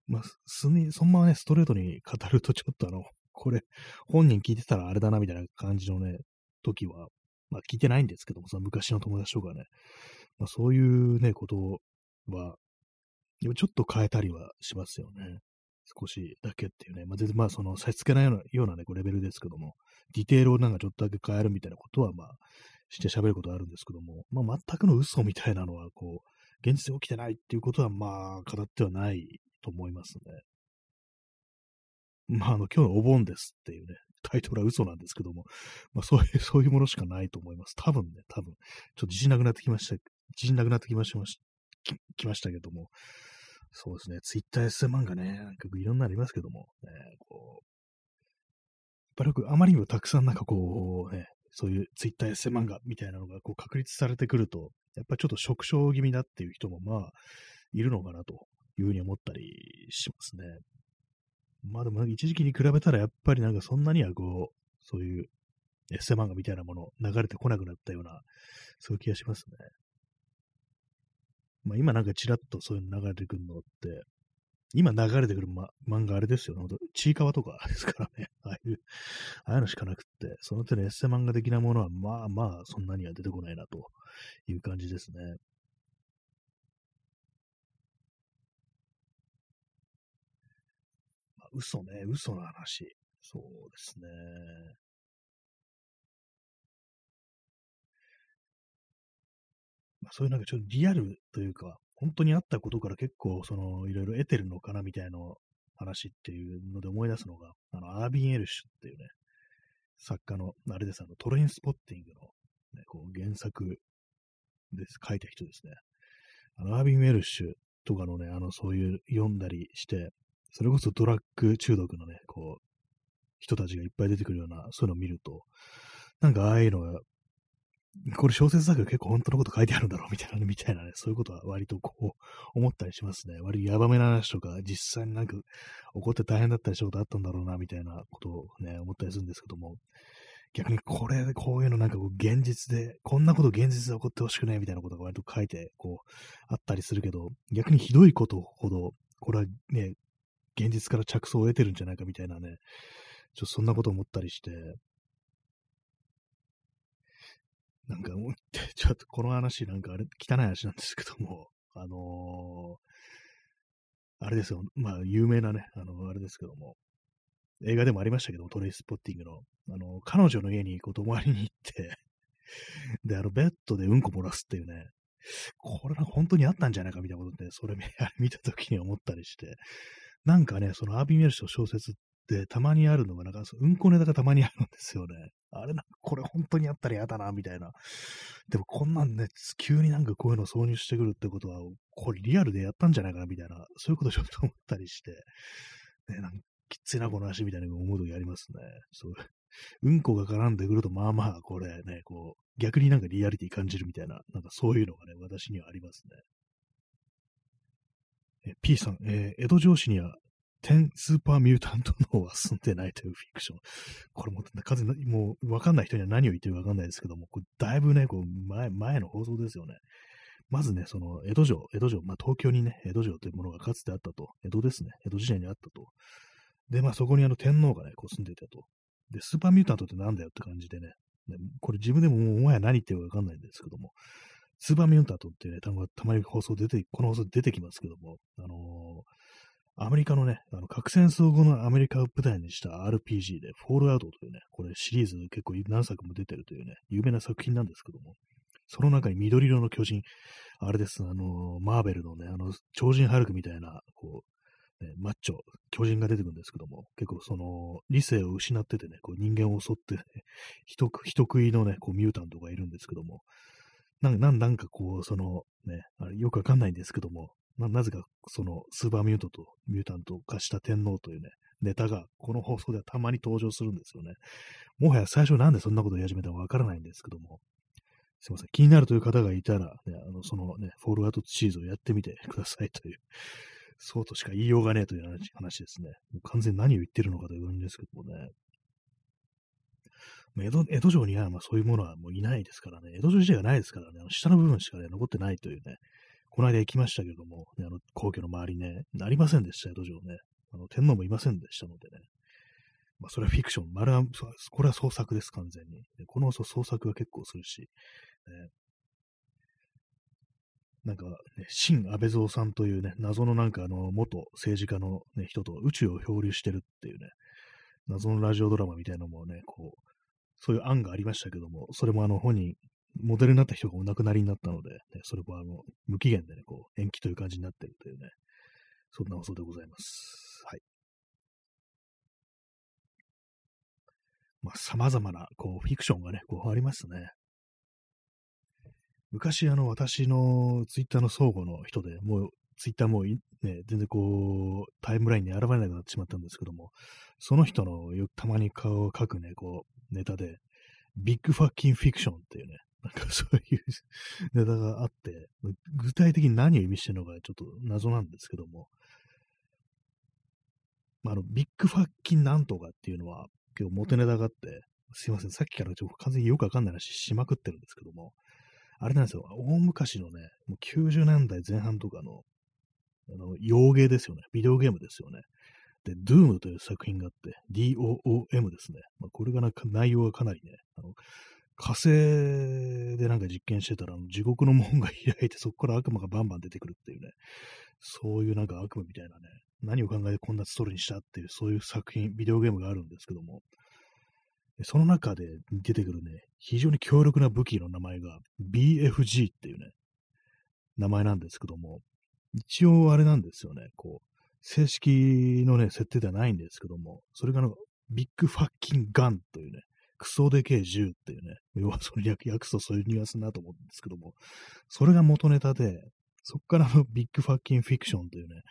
まあ、すに、そんまね、ストレートに語るとちょっとあの、これ、本人聞いてたらあれだな、みたいな感じのね、時は、まあ聞いてないんですけども、その昔の友達とかね、まあそういうね、ことは、ちょっと変えたりはしますよね。少しだけっていうね。まあ、全然まあ、その差し付けないようなようなね、こうレベルですけども、ディテールをなんかちょっとだけ変えるみたいなことは、まあ、して喋ることはあるんですけども、まあ、全くの嘘みたいなのは、こう、現実で起きてないっていうことは、まあ、語ってはないと思いますね。まあ、あの、今日のお盆ですっていうね、タイトルは嘘なんですけども、まあ、そういう、そういうものしかないと思います。多分ね、多分。ちょっと自信なくなってきました。自信なくなってきました、きましたけども、そうですね、ツイッターエッセイ漫画ね、結構いろんなのありますけども、ね、こう、やっぱりあまりにもたくさんなんかこうね、そういうツイッターエッセ漫画みたいなのがこう確立されてくると、やっぱりちょっと縮小気味だっていう人もまあ、いるのかなというふうに思ったりしますね。まあでも一時期に比べたらやっぱりなんかそんなにはこう、そういうエッセイ漫画みたいなもの流れてこなくなったような、そういう気がしますね。まあ、今なんかちらっとそういうの流れてくるのって、今流れてくる、ま、漫画あれですよね。ちいかわとか ですからね。ああいう、ああいうのしかなくって、その手のエッセ漫画的なものは、まあまあ、そんなには出てこないなという感じですね。嘘ね、嘘の話。そうですね。まあ、そういうなんかちょっとリアルというか、本当にあったことから結構、その、いろいろ得てるのかなみたいな話っていうので思い出すのが、あの、アービン・エルシュっていうね、作家の、あれです、あの、トレインスポッティングの、ね、こう原作です、書いた人ですね。あの、アービン・エルシュとかのね、あの、そういう読んだりして、それこそドラッグ中毒のね、こう、人たちがいっぱい出てくるような、そういうのを見ると、なんかああいうのが、これ小説だけど結構本当のこと書いてあるんだろうみたいな、ねみたいなね、そういうことは割とこう、思ったりしますね。割とヤバめな話とか、実際になんか起こって大変だったりしたことあったんだろうな、みたいなことをね、思ったりするんですけども、逆にこれ、こういうのなんかこう現実で、こんなこと現実で起こってほしくないみたいなことが割と書いて、こう、あったりするけど、逆にひどいことほど、これはね、現実から着想を得てるんじゃないかみたいなね、ちょっとそんなこと思ったりして、なんか、ちょっとこの話、なんかあれ、汚い話なんですけども、あのー、あれですよ、まあ、有名なね、あの、あれですけども、映画でもありましたけどもトレイスポッティングの、あの、彼女の家にこう泊まりに行って。で、あの、ベッドでうんこ漏らすっていうね、これなんか本当にあったんじゃないかみたいなことって、それ見 たときに思ったりして、なんかね、そのアービー・メルシの小説ってたまにあるのが、なんか、うんこネタがたまにあるんですよね。あれなんか、これ本当にあったら嫌だな、みたいな。でもこんなんね、急になんかこういうの挿入してくるってことは、これリアルでやったんじゃないかな、みたいな、そういうことちょっと思ったりして、ね、なんかきついな、この足みたいな思う時ありますね。そう。うんこが絡んでくると、まあまあ、これね、こう、逆になんかリアリティ感じるみたいな、なんかそういうのがね、私にはありますね。P さん、えー、江戸城市には10スーパーミュータント脳は住んでないというフィクション。これも、風もう、わかんない人には何を言ってるかわかんないですけども、これだいぶね、こう、前、前の放送ですよね。まずね、その、江戸城、江戸城、まあ、東京にね、江戸城というものがかつてあったと。江戸ですね。江戸時代にあったと。で、まあ、そこにあの、天皇がね、こう住んでいたと。で、スーパーミュータントってなんだよって感じでね。これ自分でももう、お前は何言ってるかわかんないんですけども、スーパーミュータントっていうね、単語がたまに放送出て、この放送出てきますけども、あのーアメリカのね、あの核戦争後のアメリカを舞台にした RPG で、フォールアウトというね、これシリーズ結構何作も出てるというね、有名な作品なんですけども、その中に緑色の巨人、あれです、あの、マーベルのね、あの、超人ハルクみたいな、こう、マッチョ、巨人が出てくるんですけども、結構その、理性を失っててね、こう人間を襲って、ね、人食いのね、こうミュータントがいるんですけども、なんなんかこう、その、ね、あれよくわかんないんですけども、な、なぜか、その、スーパーミュートとミュータントを化した天皇というね、ネタが、この放送ではたまに登場するんですよね。もはや最初なんでそんなことを言い始めたかわからないんですけども、すいません。気になるという方がいたら、ね、あの、そのね、フォールアウトシーズをやってみてくださいという、そうとしか言いようがねえという話ですね。もう完全に何を言ってるのかという感じですけどもね。江戸江戸城にはまあそういうものはもういないですからね。江戸城自体がないですからね。あの下の部分しかね、残ってないというね、この間行きましたけども、ね、あの皇居の周りね、ありませんでしたよ、土壌ね。あの天皇もいませんでしたのでね。まあ、それはフィクション、丸は、これは創作です、完全に。この創作は結構するし、ね、なんか、ね、新安倍蔵さんというね、謎のなんかあの、元政治家の、ね、人と宇宙を漂流してるっていうね、謎のラジオドラマみたいなのもね、こう、そういう案がありましたけども、それもあの本人モデルになった人がお亡くなりになったので、ね、それもあの、無期限でね、こう、延期という感じになっているというね、そんな放送でございます。はい。まあ、様々な、こう、フィクションがね、こう、ありますね。昔、あの、私のツイッターの相互の人で、もう、ツイッターもね、全然こう、タイムラインに現れなくなってしまったんですけども、その人のよくたまに顔を描くね、こう、ネタで、ビッグファッキンフィクションっていうね、なんかそういうネタがあって、具体的に何を意味してるのかちょっと謎なんですけども、まあ、あの、ビッグファッキンなんとかっていうのは、結構元ネタがあって、すいません、さっきからちょっと完全によくわかんない話しまくってるんですけども、あれなんですよ、大昔のね、もう90年代前半とかの、あの、洋芸ですよね、ビデオゲームですよね。で、Doom という作品があって、DOOM ですね。まあ、これがなんか内容がかなりね、あの火星でなんか実験してたら、地獄の門が 開いて、そこから悪魔がバンバン出てくるっていうね、そういうなんか悪夢みたいなね、何を考えてこんなストーリーにしたっていう、そういう作品、ビデオゲームがあるんですけども、その中で出てくるね、非常に強力な武器の名前が BFG っていうね、名前なんですけども、一応あれなんですよね、こう、正式のね、設定ではないんですけども、それがの、big fucking gun というね、クソでけえ銃っていうね、要はそれ訳すとそういうニュアンスなと思うんですけども、それが元ネタで、そっからの big fucking fiction というね、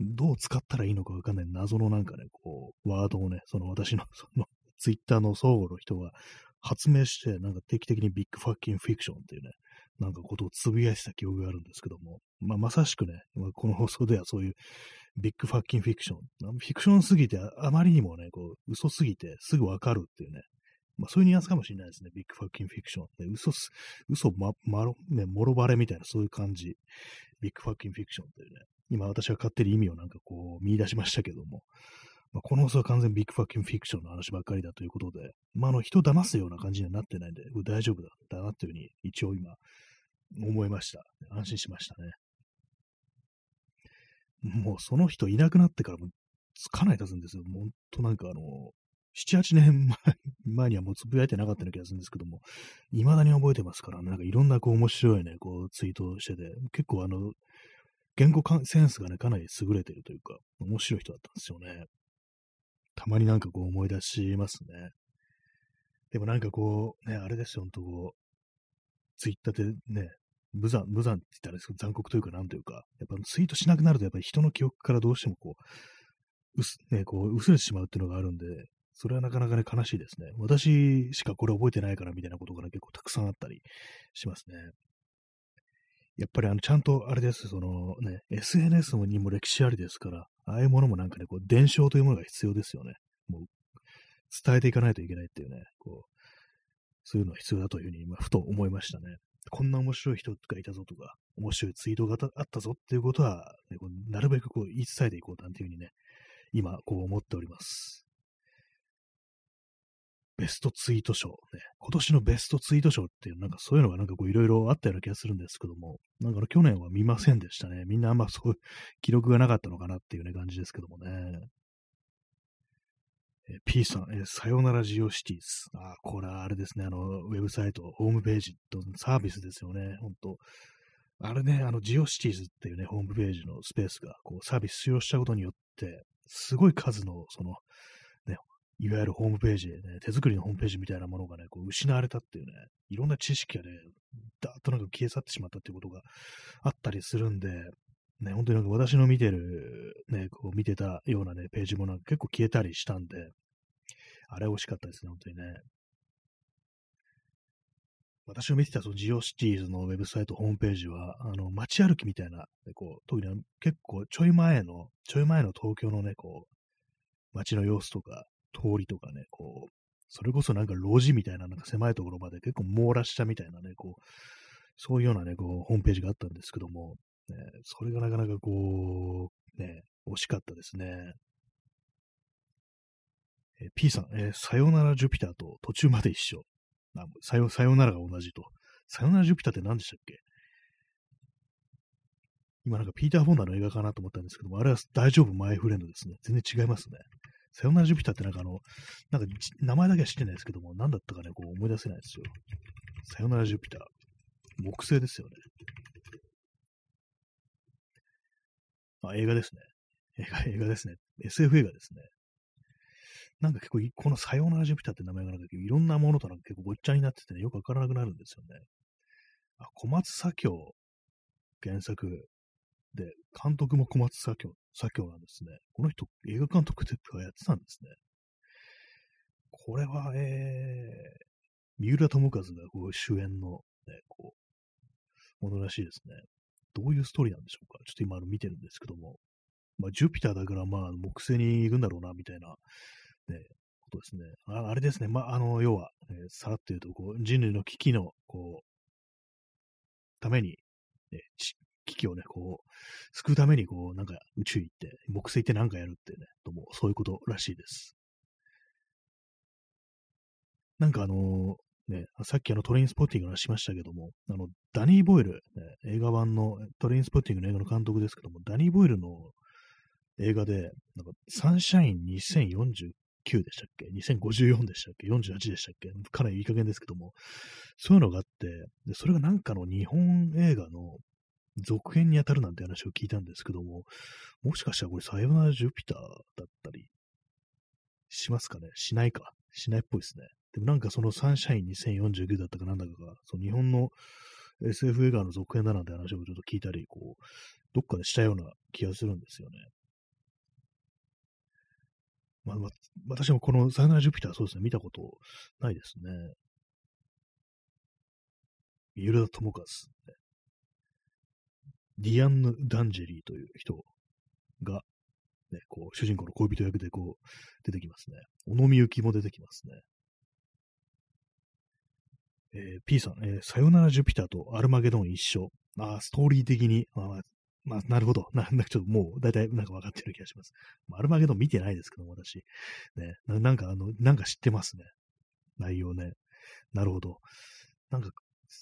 どう使ったらいいのかわかんない謎のなんかね、こう、ワードをね、その私の、その、ツイッターの相互の人が発明して、なんか定期的に big fucking fiction っていうね、なんかことをつぶやいてた記憶があるんですけども、まあ、まさしくね、この放送ではそういうbig fucking fiction、フィクションすぎてあまりにもね、こう、嘘すぎてすぐわかるっていうね、まあそういうニュアンスかもしれないですね。ビッグファッキンフィクション。ね、嘘す、嘘ま、まろ、ね、もろバレみたいなそういう感じ。 big fucking fiction っていうね。今私は勝手に意味をなんかこう見出しましたけども。まあ、この放送は完全 big fucking fiction の話ばっかりだということで、まあ、あの、人を騙すような感じにはなってないんで、大丈夫だだなっていうふうに一応今思いました。安心しましたね。もうその人いなくなってからもつかない経つんですよ。ほんとなんかあの、7、8 年前にはもうつぶやいてなかったような気がするんですけども、未だに覚えてますから、ね、なんかいろんなこう面白いね、こうツイートをしてて、結構あの、言語センスがね、かなり優れてるというか、面白い人だったんですよね。たまになんかこう思い出しますね。でもなんかこう、ね、あれですよ、ほんとこう、ツイッターでね、無残、無残って言ったら残酷というか、なんというか、やっぱツイートしなくなると、やっぱり人の記憶からどうしてもこう、薄、ね、こう、薄れてしまうっていうのがあるんで、それはなかなかね、悲しいですね。私しかこれ覚えてないからみたいなことが、ね、結構たくさんあったりしますね。やっぱりあの、ちゃんとあれです、そのね、SNS にも歴史ありですから、ああいうものもなんかね、こう、伝承というものが必要ですよね。もう、伝えていかないといけないっていうね、こう、そういうのは必要だというふうに今、ふと思いましたね。こんな面白い人がいたぞとか、面白いツイートがあったぞっていうことは、ね、こうなるべくこう言い伝えていこうなんていうふうにね、今、こう思っております。ベストツイート賞、ね、今年のベストツイート賞っていう、なんかそういうのがなんかこういろいろあったような気がするんですけども、なんか去年は見ませんでしたね。みんなあんまそういう記録がなかったのかなっていうね感じですけどもね。え P さん、えさよならジオシティス。あ、これはあれですね、あの、ウェブサイト、ホームページとサービスですよね、本当。あれね、あの、ジオシティーズっていうね、ホームページのスペースが、こう、サービス使用したことによって、すごい数の、その、ね、いわゆるホームページ、ね、手作りのホームページみたいなものがね、こう失われたっていうね、いろんな知識がね、だーっとなんか消え去ってしまったっていうことがあったりするんで、ね、本当になんか私の見てる、ね、こう見てたようなね、ページもなんか結構消えたりしたんで、あれ惜しかったですね、本当にね。私が見てたそのジオシティーズのウェブサイト、ホームページは、あの、街歩きみたいな、こう、特に結構ちょい前の、ちょい前の東京のね、こう、街の様子とか、通りとかね、こう、それこそなんか路地みたいな、なんか狭いところまで結構網羅したみたいなね、こう、そういうようなね、こう、ホームページがあったんですけども、ね、それがなかなかこう、ね、惜しかったですね。え、P さん、えー、さよならジュピターと途中まで一緒。あさよ、さよならが同じと。さよならジュピターって何でしたっけ？今なんかピーター・フォンダの映画かなと思ったんですけども、あれは大丈夫？マイフレンドですね。全然違いますね。さよならジュピターってなんかあの、なんか名前だけは知ってないですけども、何だったかね、こう思い出せないですよ。さよならジュピター。木星ですよね。あ、映画ですね。映画、映画ですね。SF 映画ですね。なんか結構、このさようならジュピターって名前がなんかいろんなものとなんか結構ごっちゃになっててね、よくわからなくなるんですよね。あ、小松左京原作で、監督も小松左京、左京なんですね。この人、映画監督ってやってたんですね。これは、えー、三浦友和がこう主演の、ね、こう、ものらしいですね。どういうストーリーなんでしょうか？ちょっと今見てるんですけども。まあ、ジュピターだからまあ、木星に行くんだろうな、みたいな、ね、ことですね。ああれですね。まあ、あの、要は、え、さらって言うと、こう、人類の危機の、こう、ために、ね、危機をね、こう、救うために、こう、なんか宇宙行って、木星行ってなんかやるってね、とも、そういうことらしいです。なんかあのね、さっきあのトレインスポッティングの話しましたけども、あの、ダニー・ボイル、ね、映画版のトレインスポッティングの映画の監督ですけども、ダニー・ボイルの映画で、なんか、サンシャイン2049でしたっけ ?2054 でしたっけ ?48 でしたっけ？かなりいい加減ですけども、そういうのがあって、でそれがなんかの日本映画の、続編に当たるなんて話を聞いたんですけども、もしかしたらこれ、さよならジュピターだったりしますかね？しないか？しないっぽいですね。でもなんかそのサンシャイン2049だったかなんだかが、その日本の SF 映画の続編だなんて話をちょっと聞いたり、こう、どっかでしたような気がするんですよね。まあ、ま私もこのさよならジュピターそうですね、見たことないですね。三浦友和、ね、ディアンヌ・ダンジェリーという人が、ね、こう、主人公の恋人役でこう、出てきますね。小野みゆきも出てきますね。えー、P さん、えー、さよならジュピターとアルマゲドン一緒。まあストーリー的に、まあ、まあ、なるほど。なんだちょっともう、だいたいなんか分かってる気がします。ま、アルマゲドン見てないですけども、私。ねな、なんかあの、なんか知ってますね。内容ね。なるほど。なんか、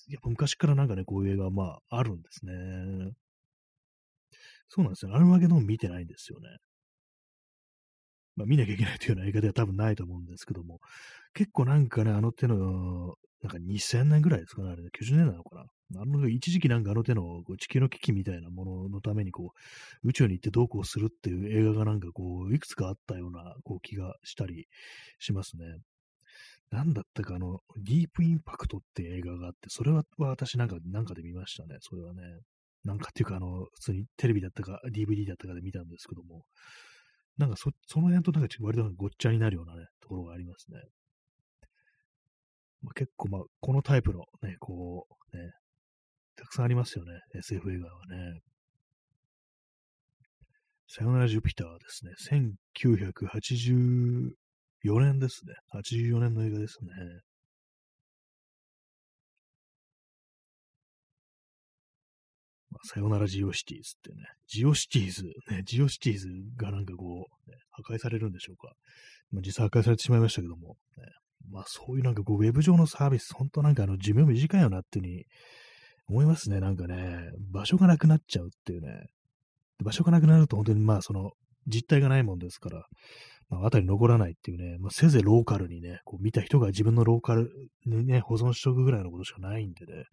やっぱ昔からなんかね、こういう映画はまあ、あるんですね。そうなんですよ。アルマゲドン見てないんですよね。まあ、見なきゃいけないというような映画では多分ないと思うんですけども、結構なんかね、あの手の、なんか2000年ぐらいですかね、あれ、ね、90年なのかな。あの、一時期なんかあの手のこう地球の危機みたいなもののためにこう、宇宙に行ってどうこうするっていう映画がなんかこう、いくつかあったようなこう気がしたりしますね。なんだったかあの、ディープインパクトって映画があって、それは私なんか、なんかで見ましたね、それはね。なんかっていうか、あの、普通にテレビだったか、DVD だったかで見たんですけども、なんかそ、その辺となんか割とごっちゃになるようなね、ところがありますね。まあ、結構まあ、このタイプのね、こう、ね、たくさんありますよね、SF 映画はね。さよならジュピターですね。1984年ですね。84年の映画ですね。まあ、さよならジオシティーズってね。ジオシティーズ、ね、ジオシティーズがなんかこう、ね、破壊されるんでしょうか。まあ、実際破壊されてしまいましたけども、ね、まあそういうなんかこう、ウェブ上のサービス、本当なんかあの寿命短いよなっていうふうに思いますね。なんかね、場所がなくなっちゃうっていうね。場所がなくなると本当にまあその実体がないもんですから、まあ、あたり残らないっていうね、まあ、せいぜいローカルにね、こう見た人が自分のローカルにね、保存しとくぐらいのことしかないんでね、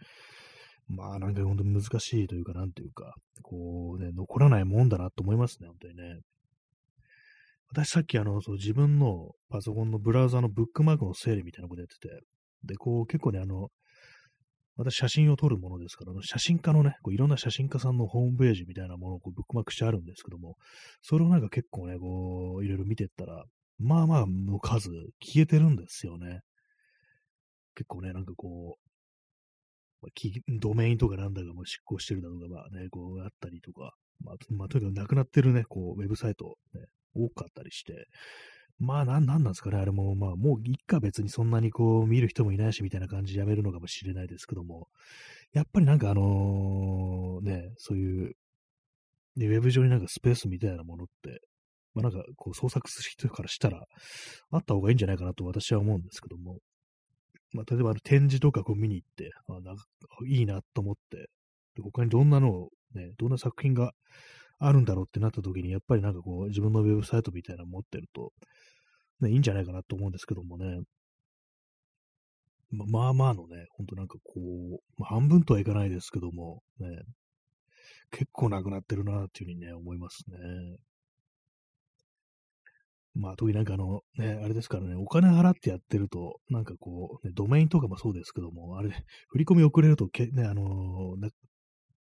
まあなんか本当に難しいというか、なんというか、こうね、残らないもんだなと思いますね、本当にね。私さっきあの、そう自分のパソコンのブラウザのブックマークの整理みたいなことやってて、で、こう結構ね、あの、私写真を撮るものですから、写真家のね、こういろんな写真家さんのホームページみたいなものをこうブックマークしてあるんですけども、それをなんか結構ね、こう、いろいろ見てったら、まあまあの数消えてるんですよね。結構ね、なんかこう、ドメインとかなんだかも執行してるだとか、まあね、こうあったりとか、まあ、まあ、とにかくなくなってるね、こう、ウェブサイト、ね、多かったりして、まあ、なん、なんですかね、あれも、まあ、もう一家別にそんなにこう、見る人もいないし、みたいな感じでやめるのかもしれないですけども、やっぱりなんかあの、ね、そういう、で、ウェブ上になんかスペースみたいなものって、まあなんかこう創作する人からしたら、あった方がいいんじゃないかなと私は思うんですけども、まあ例えばあの展示とかこう見に行って、あなんかいいなと思って、他にどんなのをね、どんな作品があるんだろうってなった時に、やっぱりなんかこう、自分のウェブサイトみたいなの持ってると、ね、いいんじゃないかなと思うんですけどもね。ままあまあのね、ほんとなんかこう、まあ、半分とはいかないですけども、ね、結構なくなってるなっていうふうにね、思いますね。まあ、特になんかあの、ね、あれですからね、お金払ってやってると、なんかこう、ね、ドメインとかもそうですけども、あれ、振り込み遅れるとけ、ね、あのー、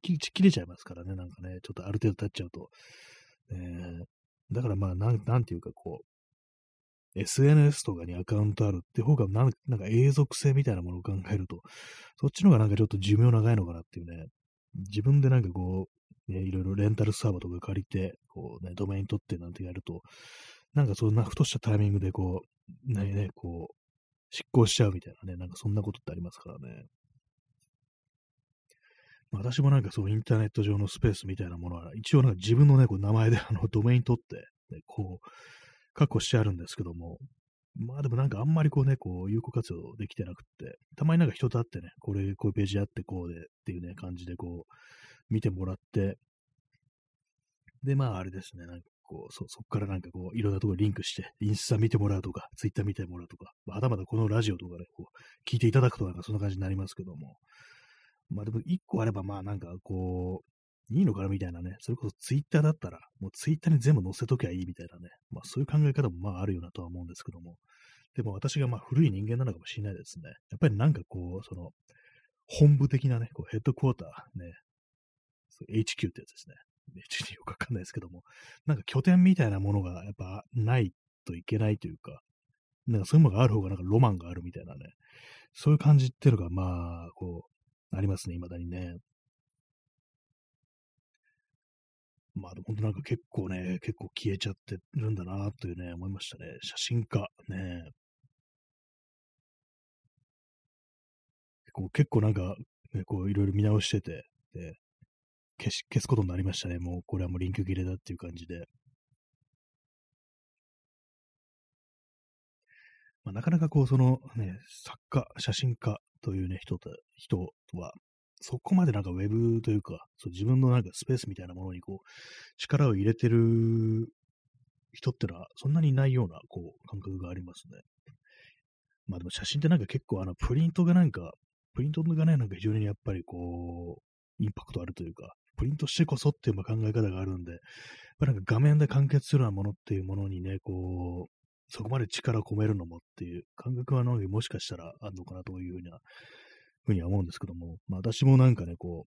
切れちゃいますからね、なんかね、ちょっとある程度経っちゃうと。えー、だからまあ、なん、なんていうかこう、SNS とかにアカウントあるって方がなん、なんか永続性みたいなものを考えると、そっちの方がなんかちょっと寿命長いのかなっていうね、自分でなんかこう、ね、いろいろレンタルサーバーとか借りて、こうね、ドメイン取ってなんてやると、なんかそんなふとしたタイミングでこう、ね、ね、こう、執行しちゃうみたいなね、なんかそんなことってありますからね。私もなんかそうインターネット上のスペースみたいなものは、一応なんか自分のね、こう名前であのドメイン取って、ね、こう、確保してあるんですけども、まあでもなんかあんまりこうね、こう有効活用できてなくって、たまになんか人と会ってね、これ、こういうページあってこうでっていうね、感じでこう、見てもらって、で、まああれですね、なんかこう、そ、そこからなんかこう、いろんなところリンクして、インスタ見てもらうとか、ツイッター見てもらうとか、まだまだこのラジオとかで、ね、こう、聞いていただくとなんかそんな感じになりますけども、まあでも一個あればまあなんかこういいのかなみたいなね、それこそツイッターだったら、もうツイッターに全部載せときゃいいみたいなね、まあそういう考え方もまああるよなとは思うんですけども、でも私がまあ古い人間なのかもしれないですね。やっぱりなんかこう、その、本部的なね、こうヘッドクォーター、ね、HQ ってやつですね。HQ よくわかんないですけども、なんか拠点みたいなものがやっぱないといけないというか、なんかそういうものがある方がなんかロマンがあるみたいなね、そういう感じっていうのがまあ、こう、ありますね、未だにね。まあ、本当なんか結構ね、結構消えちゃってるんだなというね、思いましたね。写真家、ね。こう結構なんか、ね、こういろいろ見直してて、で、消し、消すことになりましたね。もう、これはもうリンク切れだっていう感じで。まあ、なかなかこう、そのね、作家、写真家というね、人と、人は、そこまでなんかウェブというか、そう自分のなんかスペースみたいなものにこう、力を入れてる人ってのはそんなにいないようなこう感覚がありますね。まあでも写真ってなんか結構あのプリントがなんか、プリントがね、なんか非常にやっぱりこう、インパクトあるというか、プリントしてこそっていう考え方があるんで、やっぱなんか画面で完結するようなものっていうものにね、こう、そこまで力を込めるのもっていう感覚はなんかもしかしたらあるのかなというふうなふうには思うんですけども、まあ私もなんかね、こ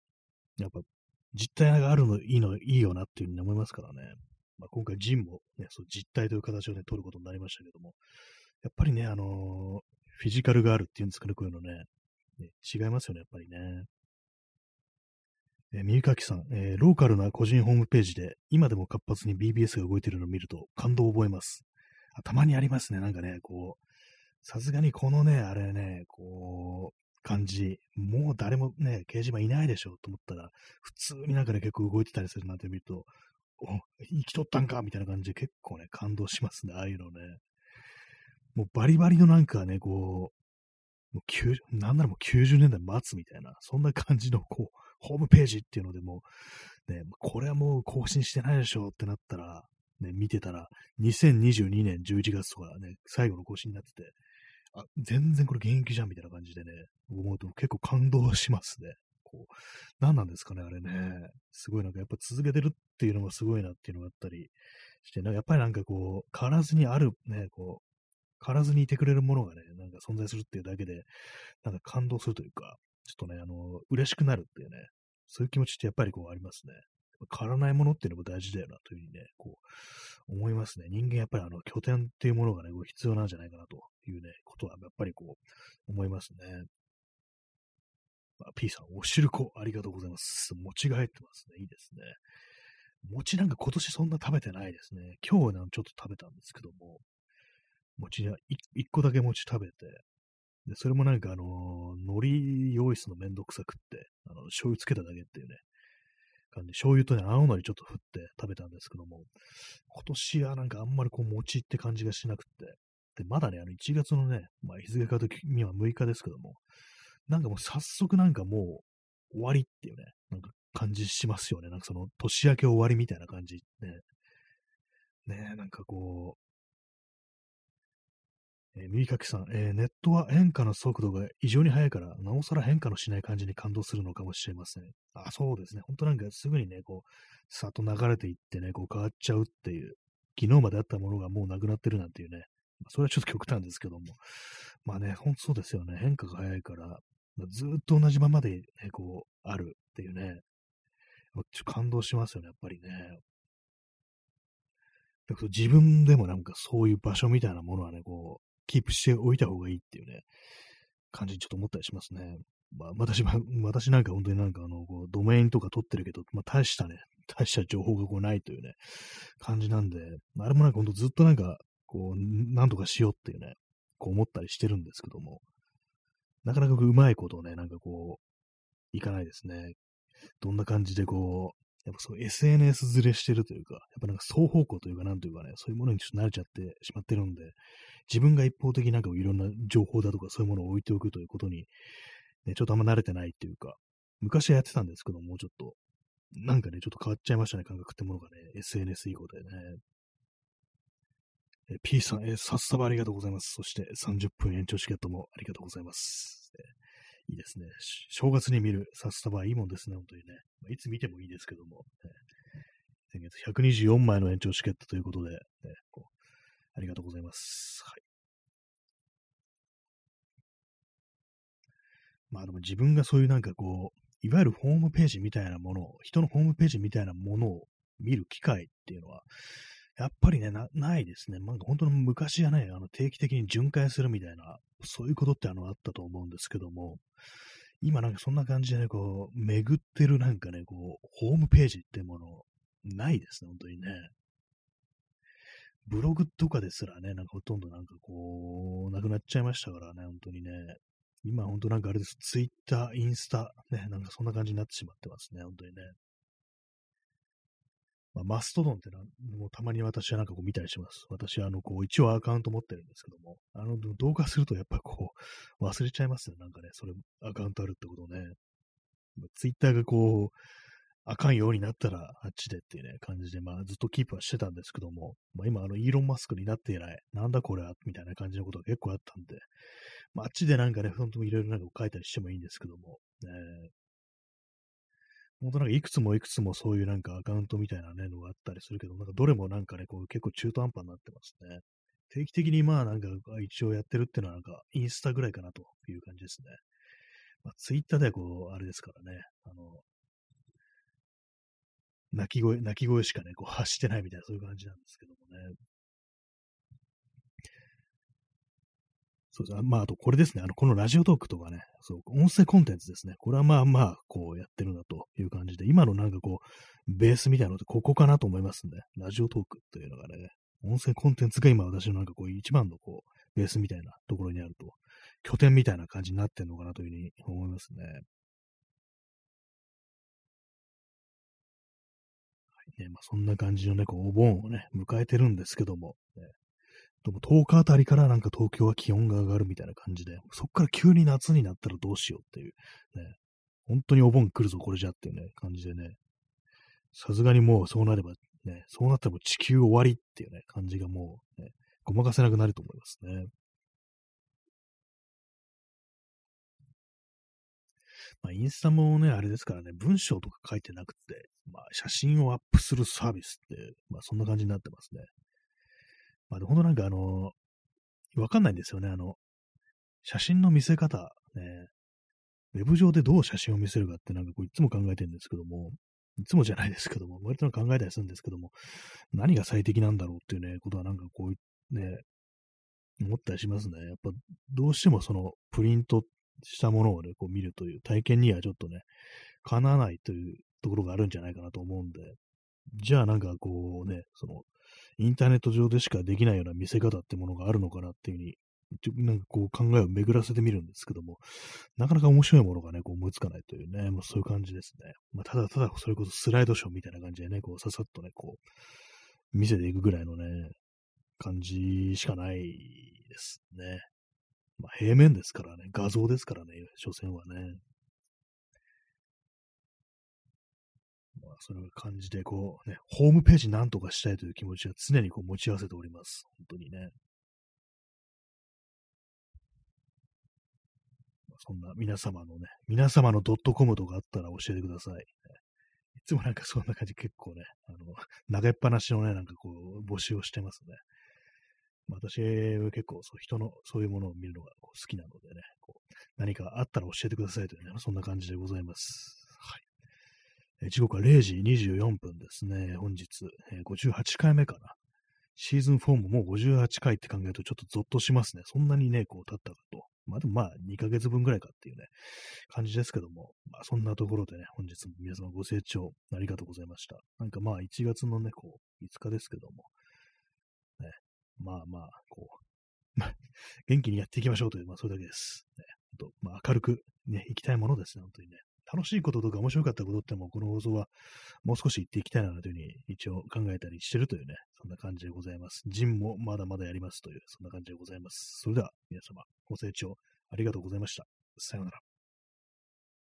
う、やっぱ実態があるのいいの、いいよなっていうふうに思いますからね。まあ今回ジンもね、そう実態という形をね、取ることになりましたけども、やっぱりね、あのー、フィジカルがあるっていうんですかね、こういうのね、ね違いますよね、やっぱりね。え、三かきさん、えー、ローカルな個人ホームページで、今でも活発に BBS が動いているのを見ると感動を覚えます。たまにありますね、なんかね、こう、さすがにこのね、あれね、こう、感じ、もう誰もね、掲示板いないでしょと思ったら、普通になんかね、結構動いてたりするなんて見ると、お、生きとったんかみたいな感じで結構ね、感動しますね、ああいうのね。もうバリバリのなんかね、こう、もう9なんならもう90年代末みたいな、そんな感じのこう、ホームページっていうのでも、ね、これはもう更新してないでしょってなったら、ね、見てたら、2022年11月とかね、最後の更新になってて、あ、全然これ現役じゃんみたいな感じでね、思うと結構感動しますね。こう、何なんですかね、あれね。すごいなんかやっぱ続けてるっていうのがすごいなっていうのがあったりして、なんかやっぱりなんかこう、変わらずにあるね、こう、変わらずにいてくれるものがね、なんか存在するっていうだけで、なんか感動するというか、ちょっとね、あの、嬉しくなるっていうね、そういう気持ちってやっぱりこうありますね。変わらないものっていうのも大事だよなというふうにね、こう、思いますね。人間やっぱりあの、拠点っていうものがね、こう必要なんじゃないかなというね、ことはやっぱりこう、思いますね。あ、P さん、おしるこ、ありがとうございます。餅が入ってますね。いいですね。餅なんか今年そんな食べてないですね。今日はちょっと食べたんですけども、餅には一個だけ餅食べて、で、それもなんかあのー、海苔用意するのめんどくさくって、あの、醤油つけただけっていうね、感じ、醤油とね、青のりちょっと振って食べたんですけども、今年はなんかあんまりこう餅って感じがしなくて、で、まだね、あの1月のね、まあ日付変わるには6日ですけども、なんかもう早速なんかもう終わりっていうね、なんか感じしますよね。なんかその年明け終わりみたいな感じね。ねなんかこう、えー、右かきさん、えー、ネットは変化の速度が異常に速いから、なおさら変化のしない感じに感動するのかもしれません。あ、そうですね。本当なんかすぐにね、こう、さっと流れていってね、こう変わっちゃうっていう、昨日まであったものがもうなくなってるなんていうね、それはちょっと極端ですけども。まあね、ほんとそうですよね。変化が早いから、ずっと同じままで、ね、こう、あるっていうね。ちょっと感動しますよね、やっぱりね。自分でもなんかそういう場所みたいなものはね、こう、キープしておいた方がいいっていうね、感じにちょっと思ったりしますね。まあ、私、私なんか本当になんかあの、こう、ドメインとか取ってるけど、まあ、大したね、大した情報がこうないというね、感じなんで、あれもなんか本当ずっとなんか、こう、なんとかしようっていうね、こう思ったりしてるんですけども、なかなかうまいことをね、なんかこう、いかないですね。どんな感じでこう、やっぱそう SNS ずれしてるというか、やっぱなんか双方向というか、なんというかね、そういうものにちょっと慣れちゃってしまってるんで、自分が一方的になんかいろんな情報だとかそういうものを置いておくということに、ね、ちょっとあんま慣れてないっていうか、昔はやってたんですけども、うちょっと、なんかね、ちょっと変わっちゃいましたね、感覚ってものがね、SNS 以降でね。え P さん、えさっさばありがとうございます。そして30分延長チケットもありがとうございます。いいですね。正月に見る札束はいいもんですね、本当にね。まあ、いつ見てもいいですけども、ね、先月124枚の延長チケットということで、ね、こうありがとうございます。はい。まあでも自分がそういうなんかこう、いわゆるホームページみたいなものを、人のホームページみたいなものを見る機会っていうのは、やっぱりね、なないですね。なんか本当の昔はね、あの定期的に巡回するみたいな、そういうことってあのあったと思うんですけども、今なんかそんな感じでね、こう、巡ってるなんかね、こう、ホームページってもの、ないですね、本当にね。ブログとかですらね、なんかほとんどなんかこう、なくなっちゃいましたからね、本当にね。今本当なんかあれです、ツイッター、インスタ、ね、なんかそんな感じになってしまってますね、本当にね。まあ、マストドンっての、もうたまに私はなんかこう見たりします。私はあの、こう、一応アカウント持ってるんですけども、あの、動画するとやっぱこう、忘れちゃいますね。なんかね、それ、アカウントあるってことね。ツイッターがこう、あかんようになったらあっちでっていうね、感じで、まあずっとキープはしてたんですけども、まあ今あのイーロンマスクになって以来、なんだこれはみたいな感じのことが結構あったんで、まああっちでなんかね、本当にいろいろなんか書いたりしてもいいんですけども、ね、本当なんかいくつもいくつもそういうなんかアカウントみたいなね、のがあったりするけど、なんかどれもなんかね、こう結構中途半端になってますね。定期的にまあなんか一応やってるっていうのはなんかインスタぐらいかなという感じですね。まあ、ツイッターではこう、あれですからね、あの、泣き声、泣き声しかね、こう発してないみたいな、そういう感じなんですけどもね。そう。まあ、あとこれですね。あの、このラジオトークとかね、そう、音声コンテンツですね。これはまあまあ、こうやってるなという感じで、今のなんかこう、ベースみたいなのってここかなと思いますんで、ラジオトークというのがね、音声コンテンツが今私のなんかこう、一番のこう、ベースみたいなところにあると、拠点みたいな感じになってんのかなというふうに思いますね。はいね、まあ、そんな感じのね、こう、お盆をね、迎えてるんですけども、ね、でも10日あたりからなんか東京は気温が上がるみたいな感じで、そっから急に夏になったらどうしようっていう、ね、本当にお盆来るぞ、これじゃっていうね、感じでね、さすがにもうそうなれば、ね、そうなったらもう地球終わりっていうね、感じがもう、ね、ごまかせなくなると思いますね。まあ、インスタもね、あれですからね、文章とか書いてなくて、まあ、写真をアップするサービスって、まあ、そんな感じになってますね。まあ、ほんとなんかあの、わかんないんですよね、あの、写真の見せ方、ね、ウェブ上でどう写真を見せるかってなんかこういつも考えてるんですけども、いつもじゃないですけども、割と考えたりするんですけども、何が最適なんだろうっていうね、ことはなんかこう、ね、思ったりしますね。やっぱどうしてもそのプリントしたものをね、こう見るという体験にはちょっとね、かなわないというところがあるんじゃないかなと思うんで、じゃあなんかこうね、その、インターネット上でしかできないような見せ方ってものがあるのかなっていうふうに、なんかこう考えを巡らせてみるんですけども、なかなか面白いものがね、こう思いつかないというね、まあ、そういう感じですね。まあ、ただただそれこそスライドショーみたいな感じでね、こうささっとね、こう、見せていくぐらいのね、感じしかないですね。まあ、平面ですからね、画像ですからね、所詮はね。それを感じて、こう、ね、ホームページなんとかしたいという気持ちは常にこう持ち合わせております。本当にね。そんな皆様のね、皆様のドットコムとかあったら教えてください。いつもなんかそんな感じ結構ね、あの、投げっぱなしのね、なんかこう、募集をしてますね。まあ私は結構そう人のそういうものを見るのが好きなのでね、こう何かあったら教えてくださいというね、そんな感じでございます。時刻は0時24分ですね、本日、えー、58回目かな。シーズン4ももう58回って考えるとちょっとゾッとしますね。そんなにね、こう経ったかと。まあでもまあ2ヶ月分ぐらいかっていうね、感じですけども、まあそんなところでね、本日も皆様ご清聴ありがとうございました。なんかまあ1月のね、こう、5日ですけども、ね、まあまあ、こう、元気にやっていきましょうという、まあ、それだけです。ね、とまあ、明るくね、いきたいものですね、本当にね。楽しいこととか面白かったことっても、この放送はもう少し言っていきたいなというふうに一応考えたりしてるというね、そんな感じでございます。ジンもまだまだやりますという、そんな感じでございます。それでは皆様、ご清聴ありがとうございました。さようなら。